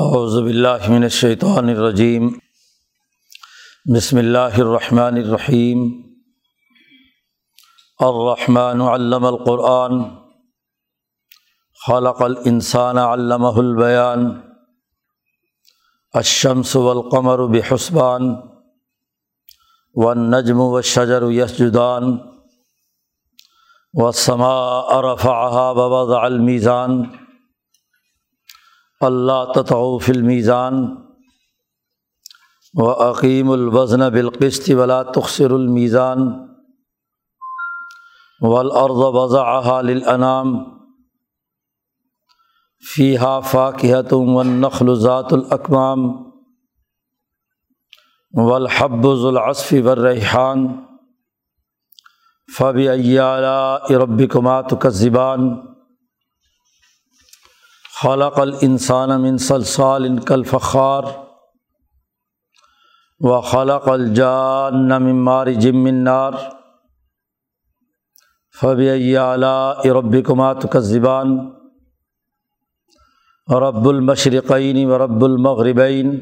اعوذ باللہ من الشیطان الرجیم۔ بسم اللہ الرحمن الرحیم۔ الرحمن علم القرآن۔ خلق الانسان علمہ البیان۔ الشمس والقمر بحسبان۔ والنجم والشجر یسجدان۔ والسماء رفعها ووضع الميزان اللہ تطوف المیزان و عقیم الوزن بالقسط ولا تخصر المیزان والارض وضعها للانام فيها فاكهة والنخل ذات الاکمام والحب ذو العصف والریحان فبأي آلاء ربكما تكذبان خلق الانسان من صلصال کل فخار و خلق الجان من مارج من نار فبی اعلیٰ ربکما تکذبان رب المشرقین و رب المغربین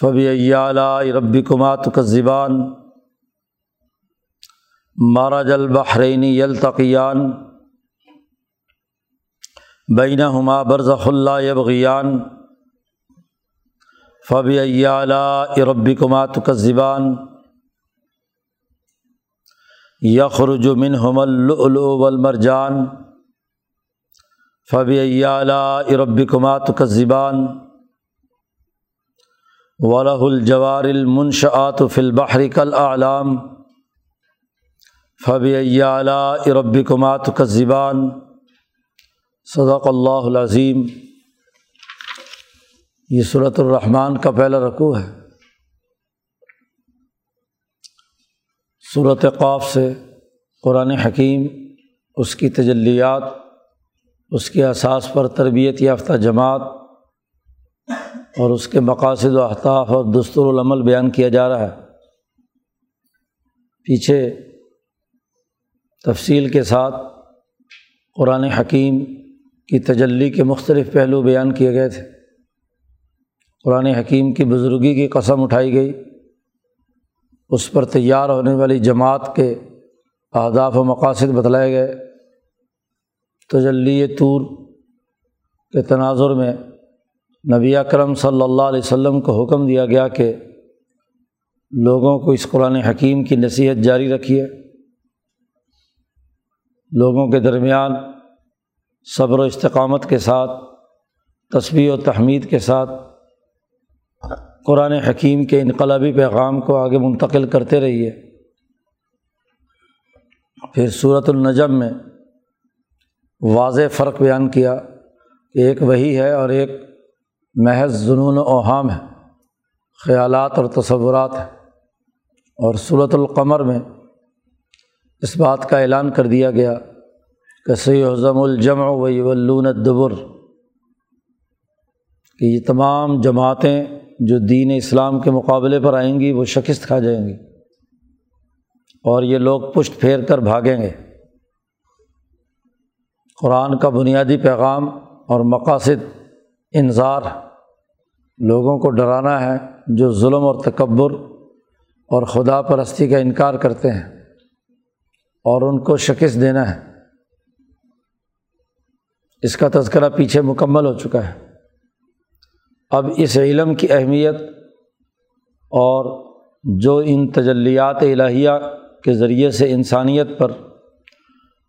فبی اعلیٰ ربکما تکذبان مارج البحرین یلتقیان بین ہما برض اللہ یبغیان فبی ایالا ربی کمات کا زبان یخرج من ہم المرجان فبی ایالا ربی کمات کا زبان ولہ الجوار المنشآت فی البحر کل اعلام فبی ایالا ربی کمات کا زبان صدق اللہ العظیم۔ یہ صورت الرحمٰن کا پہلا رقوع ہے۔ صورت قاف سے قرآن حکیم، اس کی تجلیات، اس کے اساس پر تربیت یافتہ جماعت اور اس کے مقاصد و احتاف اور دستور العمل بیان کیا جا رہا ہے۔ پیچھے تفصیل کے ساتھ قرآن حکیم کی تجلی کے مختلف پہلو بیان کیے گئے تھے۔ قرآن حکیم کی بزرگی کی قسم اٹھائی گئی۔ اس پر تیار ہونے والی جماعت کے اہداف و مقاصد بتلائے گئے۔ تجلی طور کے تناظر میں نبی اکرم صلی اللہ علیہ وسلم کو حکم دیا گیا کہ لوگوں کو اس قرآن حکیم کی نصیحت جاری رکھیے۔ لوگوں کے درمیان صبر و استقامت کے ساتھ تصویر و تحمید کے ساتھ، قرآن حکیم کے انقلابی پیغام کو آگے منتقل کرتے رہیے۔ پھر صورت النجم میں واضح فرق بیان کیا کہ ایک وہی ہے اور ایک محض جنون و اوہام ہے، خیالات اور تصورات ہیں۔ اور صورت القمر میں اس بات کا اعلان کر دیا گیا کہ حضم الجمع ولون الدبر، کہ یہ تمام جماعتیں جو دین اسلام کے مقابلے پر آئیں گی، وہ شکست کھا جائیں گی اور یہ لوگ پشت پھیر کر بھاگیں گے۔ قرآن کا بنیادی پیغام اور مقاصد انظار لوگوں کو ڈرانا ہے جو ظلم اور تکبر اور خدا پرستی کا انکار کرتے ہیں اور ان کو شکست دینا ہے۔ اس کا تذکرہ پیچھے مکمل ہو چکا ہے۔ اب اس علم کی اہمیت اور جو ان تجلیات الہیہ کے ذریعے سے انسانیت پر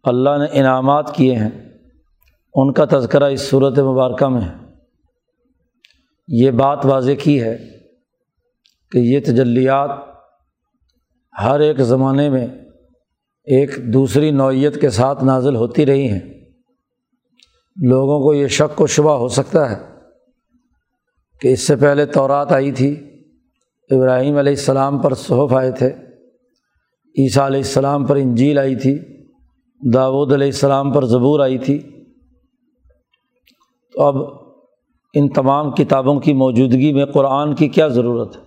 اللہ نے انعامات کیے ہیں، ان کا تذکرہ اس صورت مبارکہ میں ہے۔ یہ بات واضح کی ہے کہ یہ تجلیات ہر ایک زمانے میں ایک دوسری نوعیت کے ساتھ نازل ہوتی رہی ہیں۔ لوگوں کو یہ شک و شبہ ہو سکتا ہے کہ اس سے پہلے تورات آئی تھی، ابراہیم علیہ السلام پر صحف آئے تھے، عیسیٰ علیہ السلام پر انجیل آئی تھی، داود علیہ السلام پر زبور آئی تھی۔ تو اب ان تمام کتابوں کی موجودگی میں قرآن کی کیا ضرورت ہے؟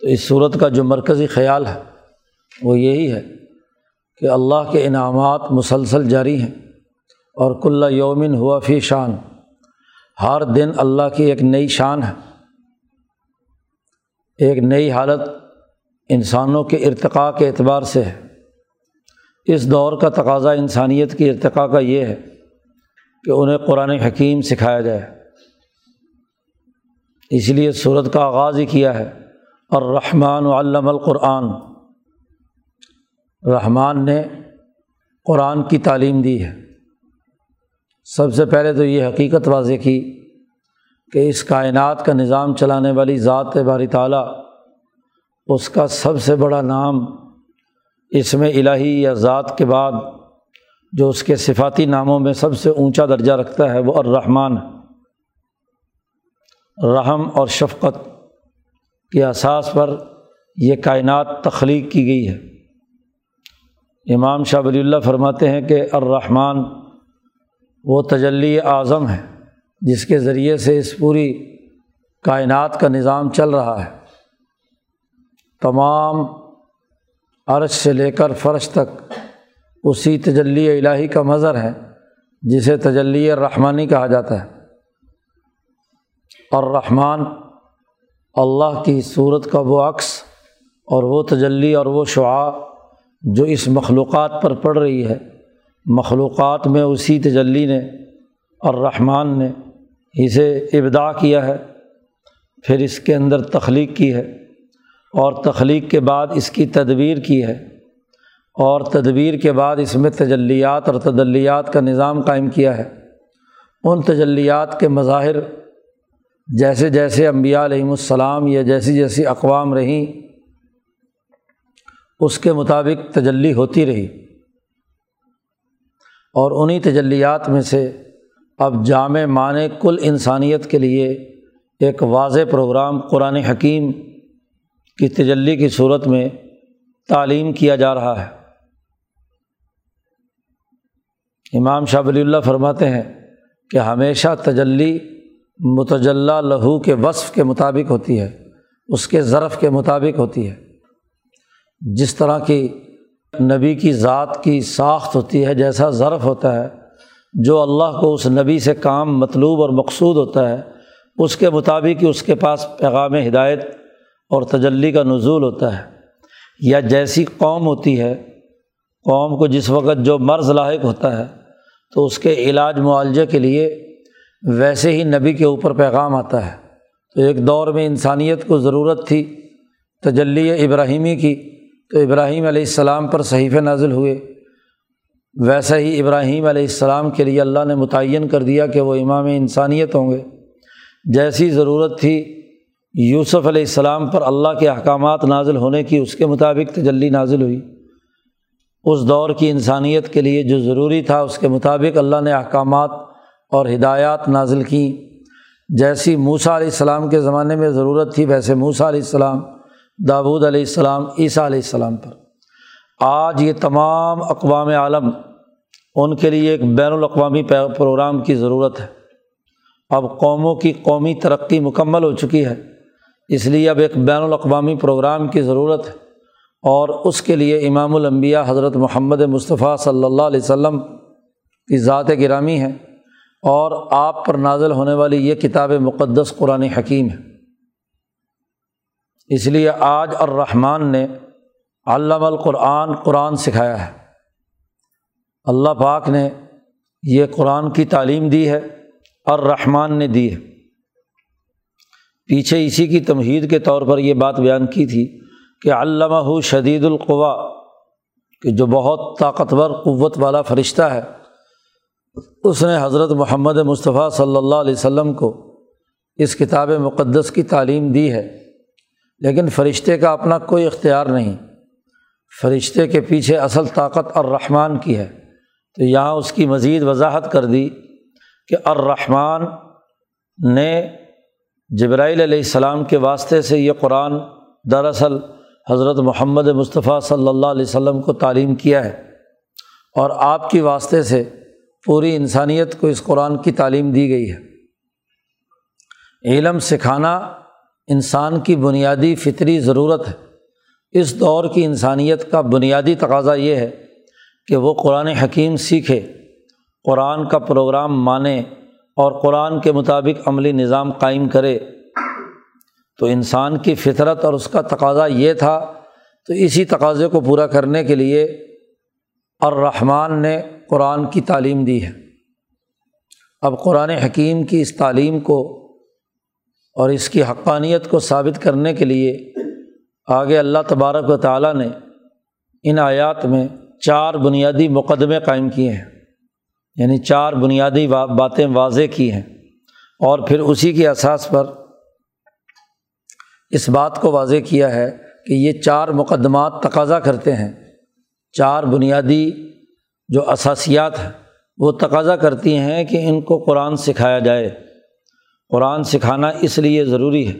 تو اس صورت کا جو مرکزی خیال ہے، وہ یہی ہے کہ اللہ کے انعامات مسلسل جاری ہیں۔ اور کلّا یومن ہوا فی شان۔ ہر دن اللہ کی ایک نئی شان ہے۔ ایک نئی حالت انسانوں کے ارتقاء کے اعتبار سے ہے۔ اس دور کا تقاضا انسانیت کی ارتقاء کا یہ ہے کہ انہیں قرآن حکیم سکھایا جائے۔ اس لیے صورت کا آغاز ہی کیا ہے۔ اور رحمٰن علم القرآن۔ رحمان نے قرآن کی تعلیم دی ہے۔ سب سے پہلے تو یہ حقیقت واضح کی کہ اس کائنات کا نظام چلانے والی ذات باری تعالیٰ، اس کا سب سے بڑا نام اس میں الہی یا ذات کے بعد جو اس کے صفاتی ناموں میں سب سے اونچا درجہ رکھتا ہے وہ الرحمٰن۔ رحم اور شفقت کے اساس پر یہ کائنات تخلیق کی گئی ہے۔ امام شاہ ولی اللہ فرماتے ہیں کہ الرحمٰن وہ تجلی اعظم ہے، جس کے ذریعے سے اس پوری کائنات کا نظام چل رہا ہے۔ تمام عرش سے لے کر فرش تک اسی تجلی الہی کا مظہر ہے، جسے تجلی الرحمانی کہا جاتا ہے۔ اور رحمان اللہ کی صورت کا وہ عکس اور وہ تجلی اور وہ شعاع جو اس مخلوقات پر پڑ رہی ہے۔ مخلوقات میں اسی تجلی نے اور رحمان نے اسے ابدا کیا ہے، پھر اس کے اندر تخلیق کی ہے اور تخلیق کے بعد اس کی تدبیر کی ہے اور تدبیر کے بعد اس میں تجلیات اور تدلیات کا نظام قائم کیا ہے۔ ان تجلیات کے مظاہر جیسے جیسے امبیا علیہم السلام یا جیسی جیسی اقوام رہیں، اس کے مطابق تجلی ہوتی رہی۔ اور انہیں تجلیات میں سے اب جامع معنی کل انسانیت کے لیے ایک واضح پروگرام قرآن حکیم کی تجلی کی صورت میں تعلیم کیا جا رہا ہے۔ امام شاہ ولی اللہ فرماتے ہیں کہ ہمیشہ تجلی متجلہ لہو کے وصف کے مطابق ہوتی ہے، اس کے ظرف کے مطابق ہوتی ہے۔ جس طرح کی نبی کی ذات کی ساخت ہوتی ہے، جیسا ظرف ہوتا ہے، جو اللہ کو اس نبی سے کام مطلوب اور مقصود ہوتا ہے، اس کے مطابق ہی اس کے پاس پیغام ہدایت اور تجلی کا نزول ہوتا ہے۔ یا جیسی قوم ہوتی ہے، قوم کو جس وقت جو مرض لاحق ہوتا ہے، تو اس کے علاج معالجے کے لیے ویسے ہی نبی کے اوپر پیغام آتا ہے۔ تو ایک دور میں انسانیت کو ضرورت تھی، تجلی ابراہیمی کی تو ابراہیم علیہ السلام پر صحیف نازل ہوئے۔ ویسا ہی ابراہیم علیہ السلام کے لیے اللہ نے متعین کر دیا کہ وہ امام انسانیت ہوں گے۔ جیسی ضرورت تھی یوسف علیہ السلام پر اللہ کے احکامات نازل ہونے کی، اس کے مطابق تجلی نازل ہوئی۔ اس دور کی انسانیت کے لیے جو ضروری تھا، اس کے مطابق اللہ نے احکامات اور ہدایات نازل کیں۔ جیسی موسا علیہ السلام کے زمانے میں ضرورت تھی، ویسے موسا علیہ السلام داود علیہ السلام، عیسیٰ علیہ السلام پر۔ آج یہ تمام اقوام عالم، ان کے لیے ایک بین الاقوامی پروگرام کی ضرورت ہے۔ اب قوموں کی قومی ترقی مکمل ہو چکی ہے، اس لیے اب ایک بین الاقوامی پروگرام کی ضرورت ہے۔ اور اس کے لیے امام الانبیاء حضرت محمد مصطفیٰ صلی اللہ علیہ وسلم کی ذات گرامی ہے۔ اور آپ پر نازل ہونے والی یہ کتاب مقدس قرآن حکیم ہے۔ اس لیے آج الرحمٰن نے علام القرآن قرآن سکھایا ہے۔ اللہ پاک نے یہ قرآن کی تعلیم دی ہے، الرحمٰن نے دی ہے۔ پیچھے اسی کی تمہید کے طور پر یہ بات بیان کی تھی کہ علامہ شدید القوا کہ جو بہت طاقتور، قوت والا فرشتہ ہے، اس نے حضرت محمد مصطفیٰ صلی اللہ علیہ وسلم کو اس کتاب مقدس کی تعلیم دی ہے۔ لیکن فرشتے کا اپنا کوئی اختیار نہیں۔ فرشتے کے پیچھے اصل طاقت الرحمٰن کی ہے۔ تو یہاں اس کی مزید وضاحت کر دی کہ الرحمٰن نے جبرائیل علیہ السلام کے واسطے سے یہ قرآن دراصل حضرت محمد مصطفیٰ صلی اللہ علیہ وسلم کو تعلیم کیا ہے اور آپ کی واسطے سے پوری انسانیت کو اس قرآن کی تعلیم دی گئی ہے۔ علم سکھانا انسان کی بنیادی فطری ضرورت ہے۔ اس دور کی انسانیت کا بنیادی تقاضا یہ ہے کہ وہ قرآن حکیم سیکھے، قرآن کا پروگرام مانے اور قرآن کے مطابق عملی نظام قائم کرے۔ تو انسان کی فطرت اور اس کا تقاضا یہ تھا، تو اسی تقاضے کو پورا کرنے کے لیے الرحمٰن نے قرآن کی تعلیم دی ہے۔ اب قرآن حکیم کی اس تعلیم کو اور اس کی حقانیت کو ثابت کرنے کے لیے آگے اللہ تبارک و تعالیٰ نے ان آیات میں چار بنیادی مقدمے قائم کیے ہیں۔ یعنی چار بنیادی باتیں واضح کی ہیں۔ اور پھر اسی کی اساس پر اس بات کو واضح کیا ہے کہ یہ چار مقدمات تقاضا کرتے ہیں۔ چار بنیادی جو اثاسیات ہیں وہ تقاضا کرتی ہیں کہ ان کو قرآن سکھایا جائے۔ قرآن سکھانا اس لیے ضروری ہے۔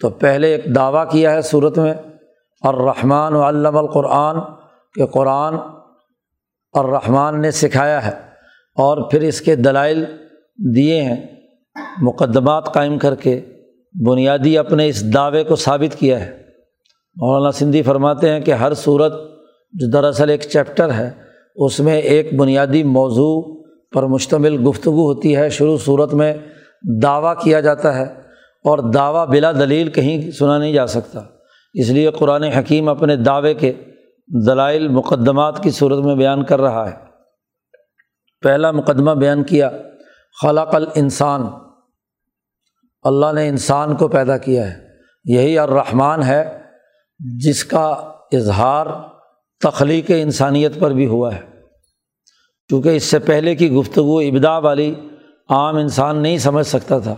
تو پہلے ایک دعویٰ کیا ہے صورت میں، الرحمٰن و علم القرآن، کہ قرآن الرحمٰن نے سکھایا ہے اور پھر اس کے دلائل دیے ہیں، مقدمات قائم کر کے بنیادی اپنے اس دعوے کو ثابت کیا ہے۔ مولانا سندھی فرماتے ہیں کہ ہر صورت جو دراصل ایک چیپٹر ہے، اس میں ایک بنیادی موضوع پر مشتمل گفتگو ہوتی ہے۔ شروع صورت میں دعویٰ کیا جاتا ہے اور دعویٰ بلا دلیل کہیں سنا نہیں جا سکتا۔ اس لیے قرآن حکیم اپنے دعوے کے دلائل مقدمات کی صورت میں بیان کر رہا ہے۔ پہلا مقدمہ بیان کیا خلاق الانسان۔ اللہ نے انسان کو پیدا کیا ہے۔ یہی الرحمٰن ہے، جس کا اظہار تخلیق انسانیت پر بھی ہوا ہے۔ کیونکہ اس سے پہلے کی گفتگو ابدا والی عام انسان نہیں سمجھ سکتا تھا۔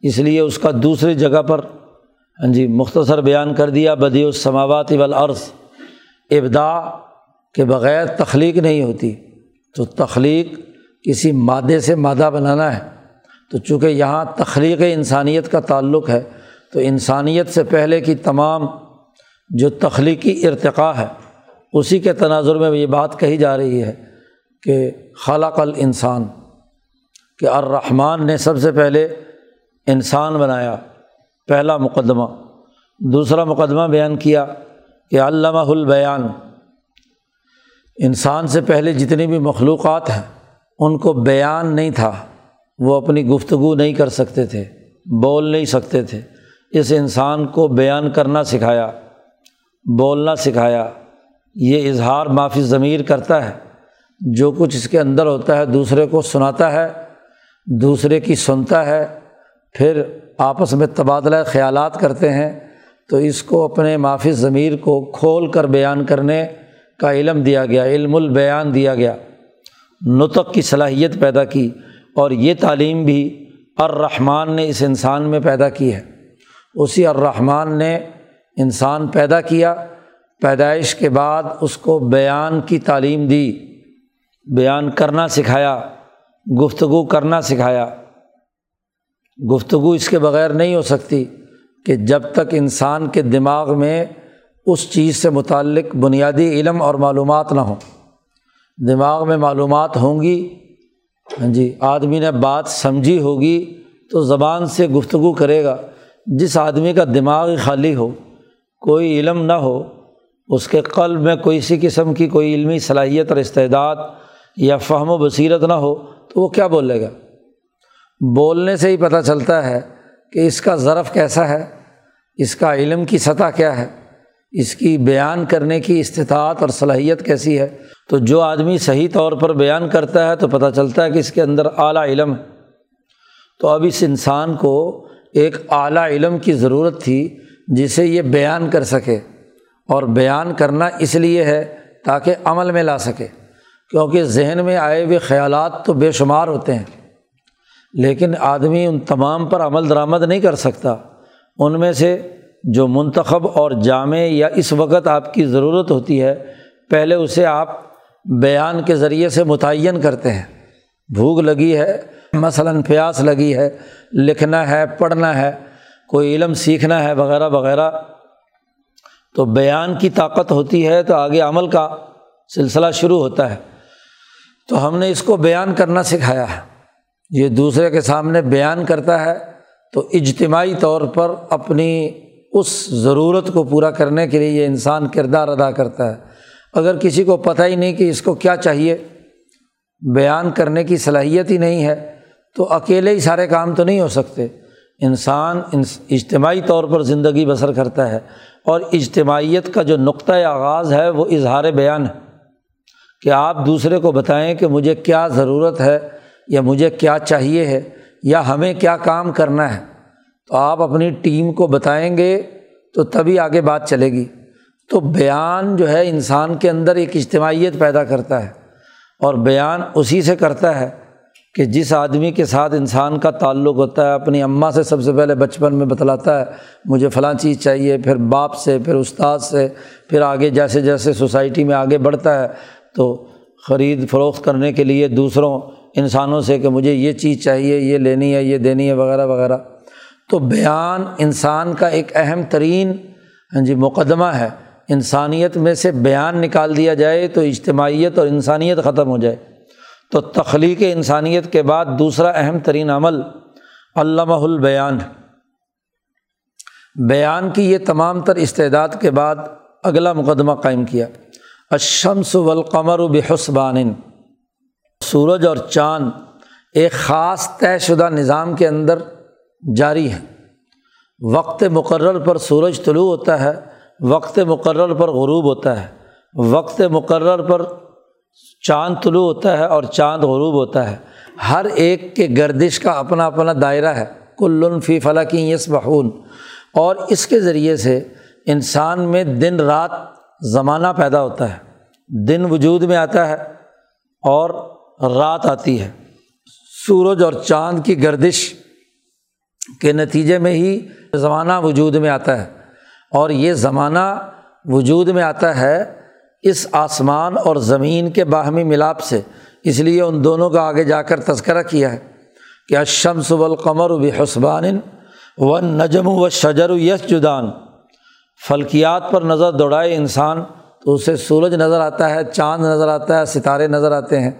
اس لیے اس کا دوسری جگہ پر ہاں جی مختصر بیان کر دیا بدی السماوات والارض۔ ابدا کے بغیر تخلیق نہیں ہوتی۔ تو تخلیق کسی مادے سے مادہ بنانا ہے۔ تو چونکہ یہاں تخلیق انسانیت کا تعلق ہے، تو انسانیت سے پہلے کی تمام جو تخلیقی ارتقاء ہے، اسی کے تناظر میں یہ بات کہی جا رہی ہے کہ خالق الانسان۔ کہ الرحمٰن نے سب سے پہلے انسان بنایا، پہلا مقدمہ۔ دوسرا مقدمہ بیان کیا کہ علامہ البیان۔ انسان سے پہلے جتنی بھی مخلوقات ہیں، ان کو بیان نہیں تھا، وہ اپنی گفتگو نہیں کر سکتے تھے، بول نہیں سکتے تھے۔ اس انسان کو بیان کرنا سکھایا، بولنا سکھایا۔ یہ اظہار معافی ضمیر کرتا ہے۔ جو کچھ اس کے اندر ہوتا ہے، دوسرے کو سناتا ہے دوسرے کی سنتا ہے، پھر آپس میں تبادلہ خیالات کرتے ہیں۔ تو اس کو اپنے معافی ضمیر کو کھول کر بیان کرنے کا علم دیا گیا، علم البیان دیا گیا۔ نطق کی صلاحیت پیدا کی اور یہ تعلیم بھی الرحمٰن نے اس انسان میں پیدا کی ہے۔ اسی الرحمٰن نے انسان پیدا کیا، پیدائش کے بعد اس کو بیان کی تعلیم دی، بیان کرنا سکھایا۔ گفتگو کرنا سکھایا۔ گفتگو اس کے بغیر نہیں ہو سکتی کہ جب تک انسان کے دماغ میں اس چیز سے متعلق بنیادی علم اور معلومات نہ ہوں۔ دماغ میں معلومات ہوں گی ہاں جی آدمی نے بات سمجھی ہوگی تو زبان سے گفتگو کرے گا۔ جس آدمی کا دماغ خالی ہو، کوئی علم نہ ہو، اس کے قلب میں کوئی سی قسم کی کوئی علمی صلاحیت اور استعداد یا فہم و بصیرت نہ ہو تو وہ کیا بولے گا؟ بولنے سے ہی پتہ چلتا ہے کہ اس کا ضرف کیسا ہے، اس کا علم کی سطح کیا ہے، اس کی بیان کرنے کی استطاعت اور صلاحیت کیسی ہے۔ تو جو آدمی صحیح طور پر بیان کرتا ہے تو پتہ چلتا ہے کہ اس کے اندر اعلیٰ علم ہے۔ تو اب اس انسان کو ایک اعلیٰ علم کی ضرورت تھی جسے یہ بیان کر سکے، اور بیان کرنا اس لیے ہے تاکہ عمل میں لا سکے۔ کیونکہ ذہن میں آئے ہوئے خیالات تو بے شمار ہوتے ہیں۔ لیکن آدمی ان تمام پر عمل درآمد نہیں کر سکتا۔ ان میں سے جو منتخب اور جامع یا اس وقت آپ کی ضرورت ہوتی ہے، پہلے اسے آپ بیان کے ذریعے سے متعین کرتے ہیں۔ بھوک لگی ہے، مثلاً پیاس لگی ہے، لکھنا ہے، پڑھنا ہے، کوئی علم سیکھنا ہے، وغیرہ وغیرہ۔ تو بیان کی طاقت ہوتی ہے تو آگے عمل کا سلسلہ شروع ہوتا ہے۔ تو ہم نے اس کو بیان کرنا سکھایا ہے۔ یہ دوسرے کے سامنے بیان کرتا ہے تو اجتماعی طور پر اپنی اس ضرورت کو پورا کرنے کے لیے یہ انسان کردار ادا کرتا ہے۔ اگر کسی کو پتہ ہی نہیں کہ اس کو کیا چاہیے، بیان کرنے کی صلاحیت ہی نہیں ہے، تو اکیلے ہی سارے کام تو نہیں ہو سکتے۔ انسان اجتماعی طور پر زندگی بسر کرتا ہے اور اجتماعیت کا جو نقطۂ آغاز ہے وہ اظہار بیان ہے۔ کہ آپ دوسرے کو بتائیں کہ مجھے کیا ضرورت ہے یا مجھے کیا چاہیے ہے یا ہمیں کیا کام کرنا ہے، تو آپ اپنی ٹیم کو بتائیں گے تو تبھی آگے بات چلے گی۔ تو بیان جو ہے انسان کے اندر ایک اجتماعیت پیدا کرتا ہے اور بیان اسی سے کرتا ہے کہ جس آدمی کے ساتھ انسان کا تعلق ہوتا ہے، اپنی اماں سے سب سے پہلے بچپن میں بتلاتا ہے، مجھے فلاں چیز چاہیے، پھر باپ سے، پھر استاد سے، پھر آگے جیسے جیسے سوسائٹی میں آگے بڑھتا ہے تو خرید فروخت کرنے کے لیے دوسروں انسانوں سے کہ مجھے یہ چیز چاہیے، یہ لینی ہے، یہ دینی ہے، وغیرہ وغیرہ۔ تو بیان انسان کا ایک اہم ترین ہاں جی مقدمہ ہے۔ انسانیت میں سے بیان نکال دیا جائے تو اجتماعیت اور انسانیت ختم ہو جائے۔ تو تخلیق انسانیت کے بعد دوسرا اہم ترین عمل علامہ البیان۔ بیان کی یہ تمام تر استعداد کے بعد اگلا مقدمہ قائم کیا۔ اشمس والقمر بحسبان سورج اور چاند ایک خاص طے شدہ نظام کے اندر جاری ہے وقت مقرر پر سورج طلوع ہوتا ہے، وقت مقرر پر غروب ہوتا ہے۔ وقت مقرر پر چاند طلوع ہوتا ہے اور چاند غروب ہوتا ہے۔ ہر ایک کے گردش کا اپنا اپنا دائرہ ہے۔ کل فی فلاں یس بہون اور اس کے ذریعے سے انسان میں دن رات زمانہ پیدا ہوتا ہے، دن وجود میں آتا ہے اور رات آتی ہے۔ سورج اور چاند کی گردش کے نتیجے میں ہی زمانہ وجود میں آتا ہے۔ اور یہ زمانہ وجود میں آتا ہے اس آسمان اور زمین کے باہمی ملاپ سے۔ اس لیے ان دونوں کا آگے جا کر تذکرہ کیا ہے کہ اشمس القمر و حسبان و نجم و شجر و یس جدان فلکیات پر نظر دوڑائے انسان، تو اسے سورج نظر آتا ہے، چاند نظر آتا ہے، ستارے نظر آتے ہیں۔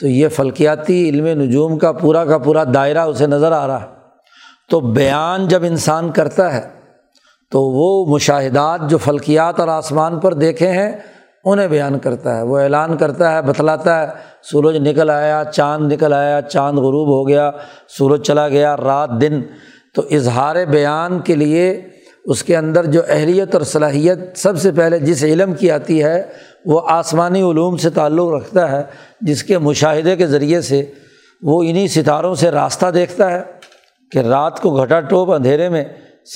تو یہ فلکیاتی علم نجوم کا پورا کا پورا دائرہ اسے نظر آ رہا ہے۔ تو بیان جب انسان کرتا ہے، تو وہ مشاہدات جو فلکیات اور آسمان پر دیکھے ہیں، انہیں بیان کرتا ہے۔ وہ اعلان کرتا ہے، بتلاتا ہے، سورج نکل آیا، چاند نکل آیا، چاند غروب ہو گیا، سورج چلا گیا، رات دن۔ تو اظہار بیان کے لیے اس کے اندر جو اہلیت اور صلاحیت سب سے پہلے جس علم کی آتی ہے، وہ آسمانی علوم سے تعلق رکھتا ہے، جس کے مشاہدے کے ذریعے سے وہ انہیں ستاروں سے راستہ دیکھتا ہے کہ رات کو گھٹا ٹوپ اندھیرے میں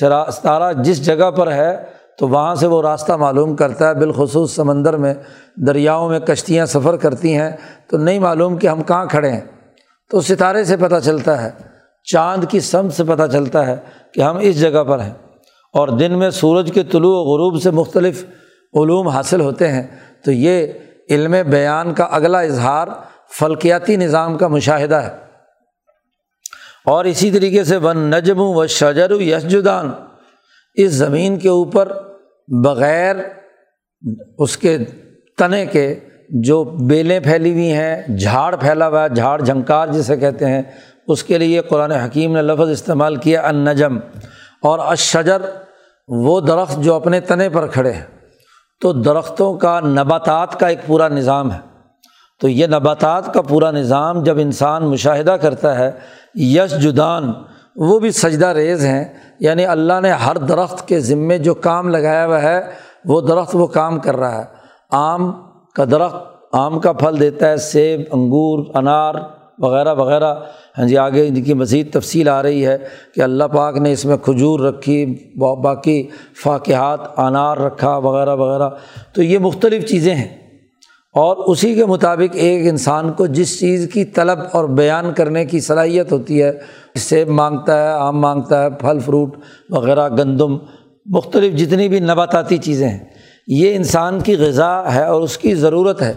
ستارہ جس جگہ پر ہے، تو وہاں سے وہ راستہ معلوم کرتا ہے۔ بالخصوص سمندر میں، دریاؤں میں کشتیاں سفر کرتی ہیں، تو نہیں معلوم کہ ہم کہاں کھڑے ہیں۔ تو ستارے سے پتہ چلتا ہے، چاند کی سمت سے پتہ چلتا ہے کہ ہم اس جگہ پر ہیں۔ اور دن میں سورج کے طلوع و غروب سے مختلف علوم حاصل ہوتے ہیں، تو یہ علم بیان کا اگلا اظہار فلکیاتی نظام کا مشاہدہ ہے۔ اور اسی طریقے سے ون نجم و شجر و یسجدان، اس زمین کے اوپر بغیر اس کے تنے کے جو بیلیں پھیلی ہوئی ہیں، جھاڑ پھیلا ہوا ہے، جھاڑ جھنکار جسے کہتے ہیں، اس کے لیے قرآن حکیم نے لفظ استعمال کیا ان نجم اور اشجر وہ درخت جو اپنے تنے پر کھڑے ہیں۔ تو درختوں کا نباتات کا ایک پورا نظام ہے۔ تو یہ نباتات کا پورا نظام جب انسان مشاہدہ کرتا ہے، یش جدان، وہ بھی سجدہ ریز ہیں۔ یعنی اللہ نے ہر درخت کے ذمے جو کام لگایا ہوا ہے، وہ درخت وہ کام کر رہا ہے۔ آم کا درخت، آم کا پھل دیتا ہے، سیب، انگور، انار وغیرہ وغیرہ۔ ہاں جی آگے ان کی مزید تفصیل آ رہی ہے کہ اللہ پاک نے اس میں کھجور رکھی باقی فاقحات انار رکھا وغیرہ وغیرہ۔ تو یہ مختلف چیزیں ہیں۔ اور اسی کے مطابق ایک انسان کو جس چیز کی طلب اور بیان کرنے کی صلاحیت ہوتی ہے سیب مانگتا ہے آم مانگتا ہے، پھل، فروٹ وغیرہ، گندم، مختلف جتنی بھی نباتاتی چیزیں ہیں، یہ انسان کی غذا ہے اور اس کی ضرورت ہے۔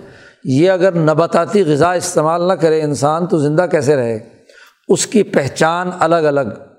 یہ اگر نباتاتی غذا استعمال نہ کرے انسان، تو زندہ کیسے رہے؟ اس کی پہچان الگ الگ۔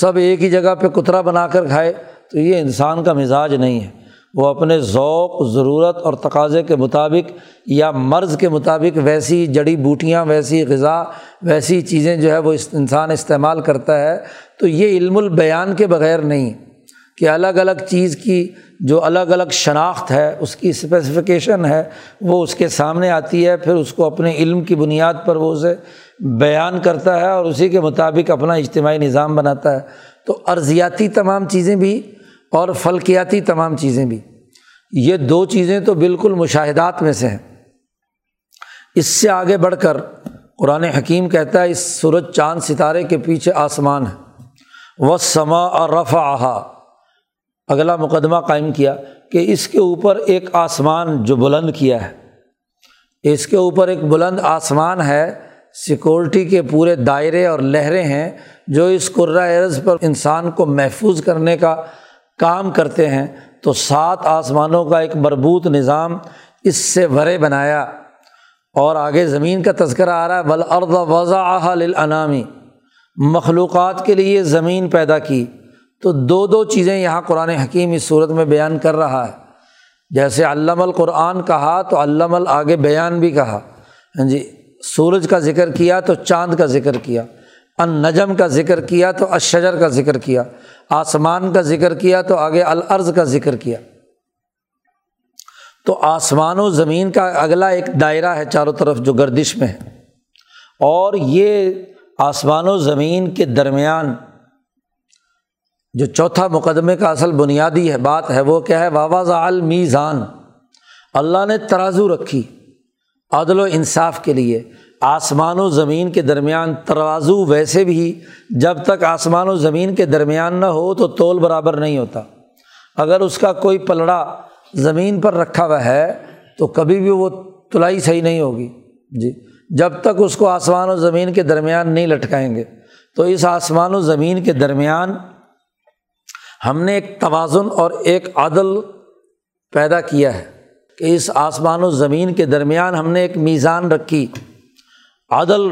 سب ایک ہی جگہ پہ کترا بنا کر کھائے، تو یہ انسان کا مزاج نہیں ہے۔ وہ اپنے ذوق، ضرورت اور تقاضے کے مطابق یا مرض کے مطابق ویسی جڑی بوٹیاں، ویسی غذا، ویسی چیزیں جو ہے وہ انسان استعمال کرتا ہے۔ تو یہ علم البیان کے بغیر نہیں۔ کہ الگ الگ چیز کی جو الگ الگ شناخت ہے، اس کی اسپیسیفکیشن ہے، وہ اس کے سامنے آتی ہے، پھر اس کو اپنے علم کی بنیاد پر وہ اسے بیان کرتا ہے اور اسی کے مطابق اپنا اجتماعی نظام بناتا ہے۔ تو ارضیاتی تمام چیزیں بھی اور فلکیاتی تمام چیزیں بھی۔ یہ دو چیزیں تو بالکل مشاہدات میں سے ہیں۔ اس سے آگے بڑھ کر قرآن حکیم کہتا ہے، اس سورج چاند ستارے کے پیچھے آسمان ہے۔ وہ سما اور رفا آہا اگلا مقدمہ قائم کیا کہ اس کے اوپر ایک آسمان جو بلند کیا ہے۔ اس کے اوپر ایک بلند آسمان ہے۔ سیکورٹی کے پورے دائرے اور لہریں ہیں جو اس عرض پر انسان کو محفوظ کرنے کا کام کرتے ہیں۔ تو سات آسمانوں کا ایک مربوط نظام اس سے ورے بنایا۔ اور آگے زمین کا تذکرہ آ رہا ہے بلعرد وضاء للانامی مخلوقات کے لیے زمین پیدا کی۔ تو دو دو چیزیں یہاں قرآن حکیم اس صورت میں بیان کر رہا ہے۔ جیسے علم القرآن کہا تو علم آگے بیان بھی کہا۔ ہاں جی سورج کا ذکر کیا تو چاند کا ذکر کیا۔ ان نجم کا ذکر کیا تو اشجر کا ذکر کیا۔ آسمان کا ذکر کیا تو آگے العرض کا ذکر کیا۔ تو آسمان و زمین کا اگلا ایک دائرہ ہے چاروں طرف جو گردش میں ہے۔ اور یہ آسمان و زمین کے درمیان جو چوتھا مقدمے کا اصل بنیادی ہے، بات ہے وہ کیا ہے؟ واواز المیزان اللہ نے ترازو رکھی عدل و انصاف کے لیے۔ آسمان و زمین کے درمیان ترازو ویسے بھی، جب تک آسمان و زمین کے درمیان نہ ہو تو تول برابر نہیں ہوتا۔ اگر اس کا کوئی پلڑا زمین پر رکھا ہوا ہے تو کبھی بھی وہ تلائی صحیح نہیں ہوگی۔ جی جب تک اس کو آسمان و زمین کے درمیان نہیں لٹکائیں گے۔ تو اس آسمان و زمین کے درمیان ہم نے ایک توازن اور ایک عدل پیدا کیا ہے کہ اس آسمان و زمین کے درمیان ہم نے ایک میزان رکھی۔ عدل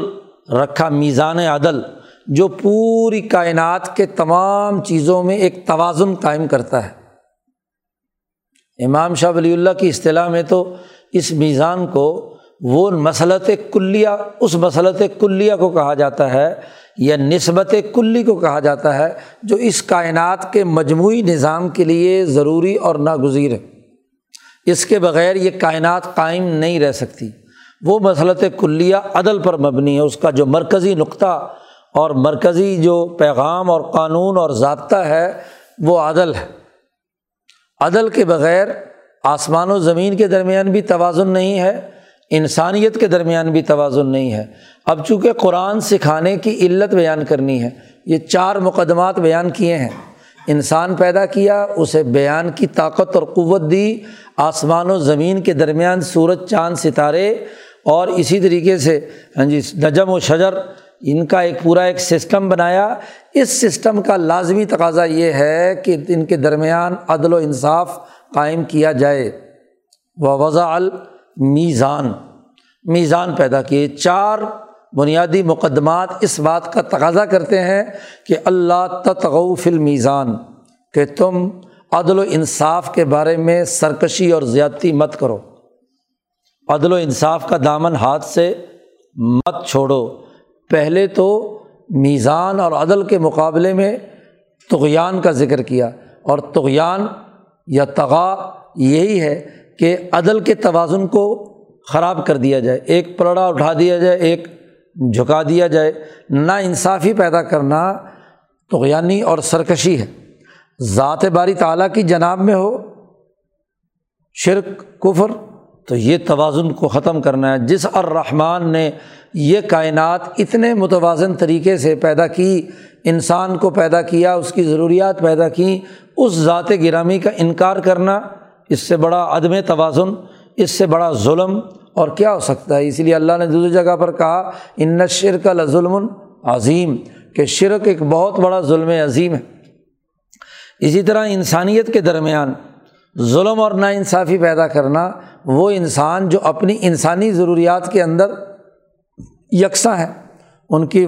رکھا، میزان عدل، جو پوری کائنات کے تمام چیزوں میں ایک توازن قائم کرتا ہے۔ امام شاہ ولی اللہ کی اصطلاح میں تو اس میزان کو وہ مسلط کلیہ، اس مسلط کلیہ کو کہا جاتا ہے یا نسبت کلی کو کہا جاتا ہے، جو اس کائنات کے مجموعی نظام کے لیے ضروری اور ناگزیر ہے۔ اس کے بغیر یہ کائنات قائم نہیں رہ سکتی۔ وہ مسلط کلیہ عدل پر مبنی ہے۔ اس کا جو مرکزی نقطہ اور مرکزی جو پیغام اور قانون اور ضابطہ ہے، وہ عدل ہے۔ عدل کے بغیر آسمان و زمین کے درمیان بھی توازن نہیں ہے۔ انسانیت کے درمیان بھی توازن نہیں ہے۔ اب چونکہ قرآن سکھانے کی علت بیان کرنی ہے، یہ چار مقدمات بیان کیے ہیں۔ انسان پیدا کیا، اسے بیان کی طاقت اور قوت دی۔ آسمان و زمین کے درمیان سورج، چاند، ستارے اور اسی طریقے سے ہاں جی نجم و شجر، ان کا ایک پورا ایک سسٹم بنایا۔ اس سسٹم کا لازمی تقاضا یہ ہے کہ ان کے درمیان عدل و انصاف قائم کیا جائے۔ و وضاء المیزان میزان پیدا کیے۔ چار بنیادی مقدمات اس بات کا تقاضا کرتے ہیں کہ اللہ تغوف المیزان، کہ تم عدل و انصاف کے بارے میں سرکشی اور زیادتی مت کرو۔ عدل و انصاف کا دامن ہاتھ سے مت چھوڑو۔ پہلے تو میزان اور عدل کے مقابلے میں تغیان کا ذکر کیا، اور تغیان یا تغا یہی ہے کہ عدل کے توازن کو خراب کر دیا جائے، ایک پلڑا اٹھا دیا جائے، ایک جھکا دیا جائے، نا انصافی پیدا کرنا تغیانی اور سرکشی ہے۔ ذات باری تعالیٰ کی جناب میں ہو، شرک، کفر، تو یہ توازن کو ختم کرنا ہے۔ جس الرحمٰن نے یہ کائنات اتنے متوازن طریقے سے پیدا کی، انسان کو پیدا کیا، اس کی ضروریات پیدا کیں، اس ذات گرامی کا انکار کرنا اس سے بڑا عدم توازن، اس سے بڑا ظلم، اور کیا ہو سکتا ہے؟ اسی لیے اللہ نے دوسری جگہ پر کہا، ان شرک ظلم عظیم. کہ شرک ایک بہت بڑا ظلم عظیم ہے۔ اسی طرح انسانیت کے درمیان ظلم اور ناانصافی پیدا کرنا، وہ انسان جو اپنی انسانی ضروریات کے اندر یکساں ہیں ان کی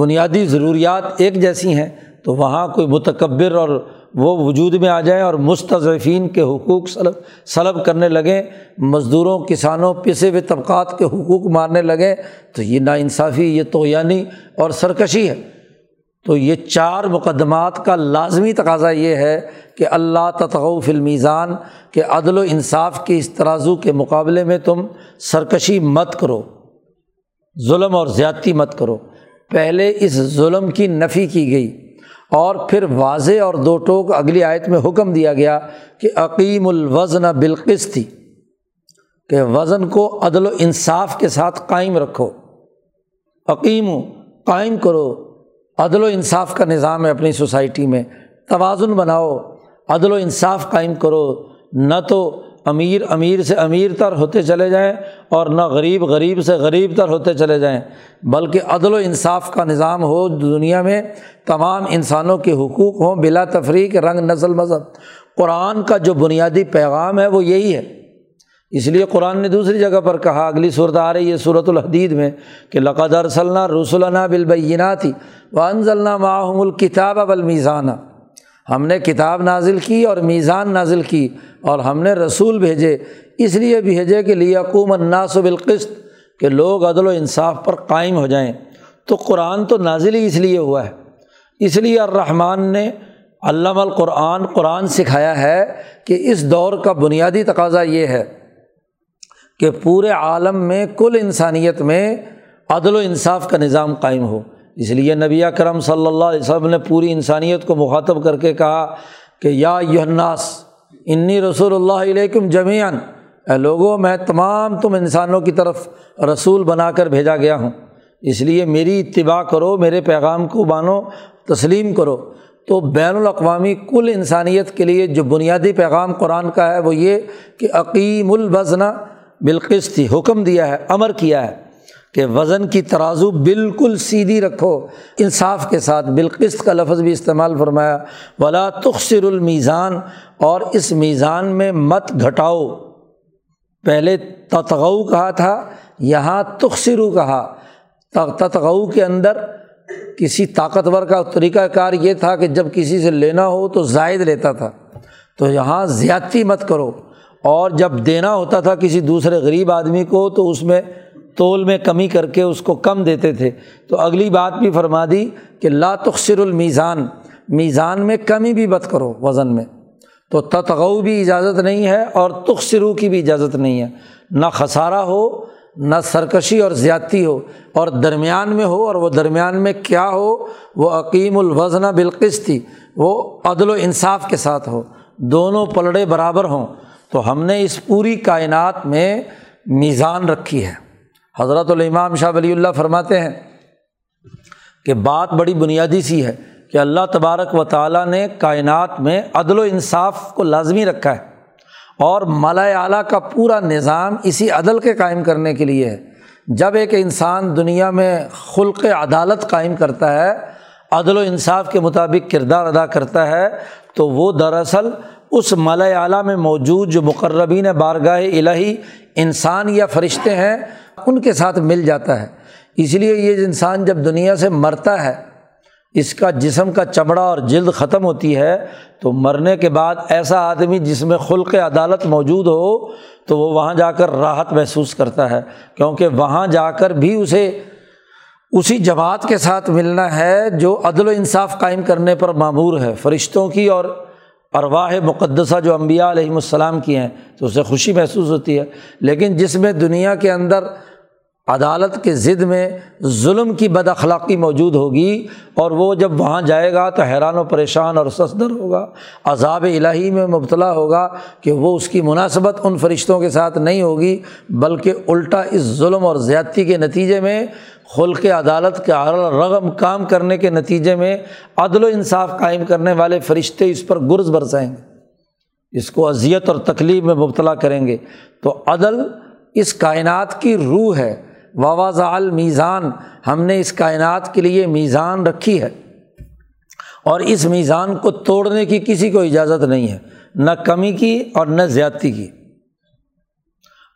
بنیادی ضروریات ایک جیسی ہیں، تو وہاں کوئی متکبر اور وہ وجود میں آ جائیں اور مستضفین کے حقوق سلب سلب کرنے لگیں، مزدوروں، کسانوں پسے ہوئے طبقات کے حقوق مارنے لگیں، تو یہ ناانصافی، یہ تویانی اور سرکشی ہے۔ تو یہ چار مقدمات کا لازمی تقاضا یہ ہے کہ اللہ تطغف المیزان، کہ عدل و انصاف کی اس ترازو کے مقابلے میں تم سرکشی مت کرو، ظلم اور زیادتی مت کرو۔ پہلے اس ظلم کی نفی کی گئی۔ اور پھر واضح اور دو ٹوک اگلی آیت میں حکم دیا گیا کہ عقیم الوزن بالقس تھی کہ وزن کو عدل و انصاف کے ساتھ قائم رکھو۔ عقیم قائم کرو۔ عدل و انصاف کا نظام ہے اپنی سوسائٹی میں۔ توازن بناؤ، عدل و انصاف قائم کرو۔ نہ تو امیر امیر سے امیر تر ہوتے چلے جائیں اور نہ غریب غریب سے غریب تر ہوتے چلے جائیں، بلکہ عدل و انصاف کا نظام ہو دنیا میں، تمام انسانوں کے حقوق ہوں بلا تفریق، رنگ، نسل، مذہب۔ قرآن کا جو بنیادی پیغام ہے وہ یہی ہے۔ اس لیے قرآن نے دوسری جگہ پر کہا، اگلی صورت آ رہی ہے صورت الحدید میں، کہ لقد ارسلنا رسولنا بالبینات و انزلنا معاہم الکتاب اب المیزانہ ہم نے کتاب نازل کی اور میزان نازل کی اور ہم نے رسول بھیجے۔ اس لیے بھیجے کہ لیقوم الناس بالقسط، کہ لوگ عدل و انصاف پر قائم ہو جائیں۔ تو قرآن تو نازل ہی اس لیے ہوا ہے۔ اس لیے الرحمٰن نے علامہ القرآن، قرآن سکھایا ہے کہ اس دور کا بنیادی تقاضا یہ ہے کہ پورے عالم میں، کل انسانیت میں عدل و انصاف کا نظام قائم ہو۔ اس لیے نبی کرم صلی اللہ علیہ وسلم نے پوری انسانیت کو مخاطب کر کے کہا کہ یا یوناس انی رسول اللہ علیکم جمیان اے لوگوں میں تمام تم انسانوں کی طرف رسول بنا کر بھیجا گیا ہوں۔ اس لیے میری اتباع کرو، میرے پیغام کو مانو، تسلیم کرو۔ تو بین الاقوامی کل انسانیت کے لیے جو بنیادی پیغام قرآن کا ہے، وہ یہ کہ عقیم البزنا بالقص تھی حکم دیا ہے، امر کیا ہے۔ کہ وزن کی ترازو بالکل سیدھی رکھو۔ انصاف کے ساتھ بالقست کا لفظ بھی استعمال فرمایا۔ ولا تخصر المیزان اور اس میزان میں مت گھٹاؤ۔ پہلے تتغو کہا تھا، یہاں تخصرو کہا۔ تتغو کے اندر کسی طاقتور کا طریقہ کار یہ تھا کہ جب کسی سے لینا ہو تو زائد لیتا تھا۔ تو یہاں زیادتی مت کرو۔ اور جب دینا ہوتا تھا کسی دوسرے غریب آدمی کو تو اس میں تول میں کمی کر کے اس کو کم دیتے تھے۔ تو اگلی بات بھی فرما دی کہ لا تخصر المیزان، میزان میں کمی بھی بت کرو وزن میں۔ تو تتغو بھی اجازت نہیں ہے اور تخصرو کی بھی اجازت نہیں ہے۔ نہ خسارہ ہو، نہ سرکشی اور زیادتی ہو۔ اور درمیان میں ہو، اور وہ درمیان میں کیا ہو؟ وہ عقیم الوزن بالقص تھی وہ عدل و انصاف کے ساتھ ہو۔ دونوں پلڑے برابر ہوں۔ تو ہم نے اس پوری کائنات میں میزان رکھی ہے۔ حضرت الامام شاہ ولی اللہ فرماتے ہیں کہ بات بڑی بنیادی سی ہے کہ اللہ تبارک و تعالیٰ نے کائنات میں عدل و انصاف کو لازمی رکھا ہے اور مالا اعلیٰ کا پورا نظام اسی عدل کے قائم کرنے کے لیے ہے۔ جب ایک انسان دنیا میں خلق عدالت قائم کرتا ہے، عدل و انصاف کے مطابق کردار ادا کرتا ہے، تو وہ دراصل اس مالا اعلیٰ میں موجود جو مقربین بارگاہ الہی انسان یا فرشتے ہیں ان کے ساتھ مل جاتا ہے۔ اس لیے یہ انسان جب دنیا سے مرتا ہے، اس کا جسم کا چمڑا اور جلد ختم ہوتی ہے، تو مرنے کے بعد ایسا آدمی جس میں خلق عدالت موجود ہو، تو وہ وہاں جا کر راحت محسوس کرتا ہے۔ کیونکہ وہاں جا کر بھی اسے اسی جماعت کے ساتھ ملنا ہے جو عدل و انصاف قائم کرنے پر معمور ہے۔ فرشتوں کی اور ارواح مقدسہ جو امبیا علیہم السلام کی ہیں، تو اسے خوشی محسوس ہوتی ہے۔ لیکن جس میں دنیا کے اندر عدالت کے ضد میں ظلم کی بد اخلاقی موجود ہوگی اور وہ جب وہاں جائے گا تو حیران و پریشان اور سسدر ہوگا، عذاب الہی میں مبتلا ہوگا کہ وہ اس کی مناسبت ان فرشتوں کے ساتھ نہیں ہوگی، بلکہ الٹا اس ظلم اور زیادتی کے نتیجے میں خلق عدالت کے رغم کام کرنے کے نتیجے میں عدل و انصاف قائم کرنے والے فرشتے اس پر گرز برسائیں گے۔ اس کو اذیت اور تکلیف میں مبتلا کریں گے۔ تو عدل اس کائنات کی روح ہے۔ واض المیزان ہم نے اس کائنات کے لیے میزان رکھی ہے۔ اور اس میزان کو توڑنے کی کسی کو اجازت نہیں ہے، نہ کمی کی اور نہ زیادتی کی۔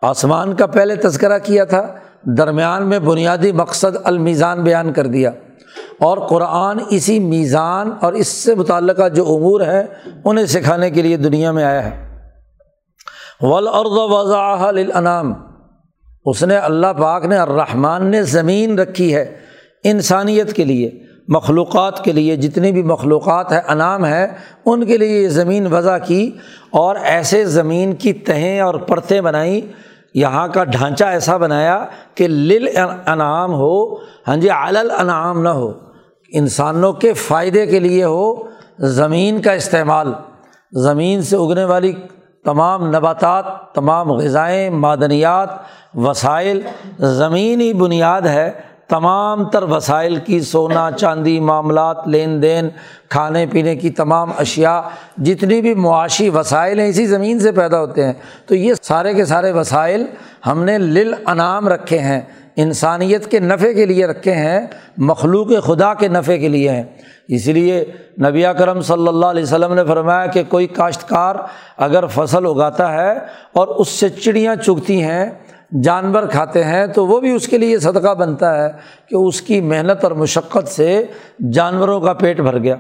آسمان کا پہلے تذکرہ کیا تھا، درمیان میں بنیادی مقصد المیزان بیان کر دیا۔ اور قرآن اسی میزان اور اس سے متعلقہ جو امور ہیں، انہیں سکھانے کے لیے دنیا میں آیا ہے۔ ولاد وضاح الانام اس نے اللہ پاک نے الرحمٰن نے زمین رکھی ہے انسانیت کے لیے، مخلوقات کے لیے، جتنی بھی مخلوقات ہیں، انعام ہے ان کے لیے یہ زمین وضع کی اور ایسے زمین کی تہیں اور پرتیں بنائیں یہاں کا ڈھانچہ ایسا بنایا کہ لل انعام ہو ہاں جی علل انعام نہ ہو، انسانوں کے فائدے کے لیے ہو، زمین کا استعمال، زمین سے اگنے والی تمام نباتات، تمام غذائیں، معدنیات، وسائل، زمینی بنیاد ہے، تمام تر وسائل کی سونا، چاندی، معاملات، لین دین، کھانے پینے کی تمام اشیا جتنی بھی معاشی وسائل ہیں، اسی زمین سے پیدا ہوتے ہیں۔ تو یہ سارے کے سارے وسائل ہم نے لل انعام رکھے ہیں۔ انسانیت کے نفع کے لیے رکھے ہیں، مخلوق خدا کے نفع کے لیے ہیں۔ اس لیے نبی کرم صلی اللہ علیہ وسلم نے فرمایا کہ کوئی کاشتکار اگر فصل اگاتا ہے اور اس سے چڑیاں چگتی ہیں، جانور کھاتے ہیں، تو وہ بھی اس کے لیے صدقہ بنتا ہے کہ اس کی محنت اور مشقت سے جانوروں کا پیٹ بھر گیا۔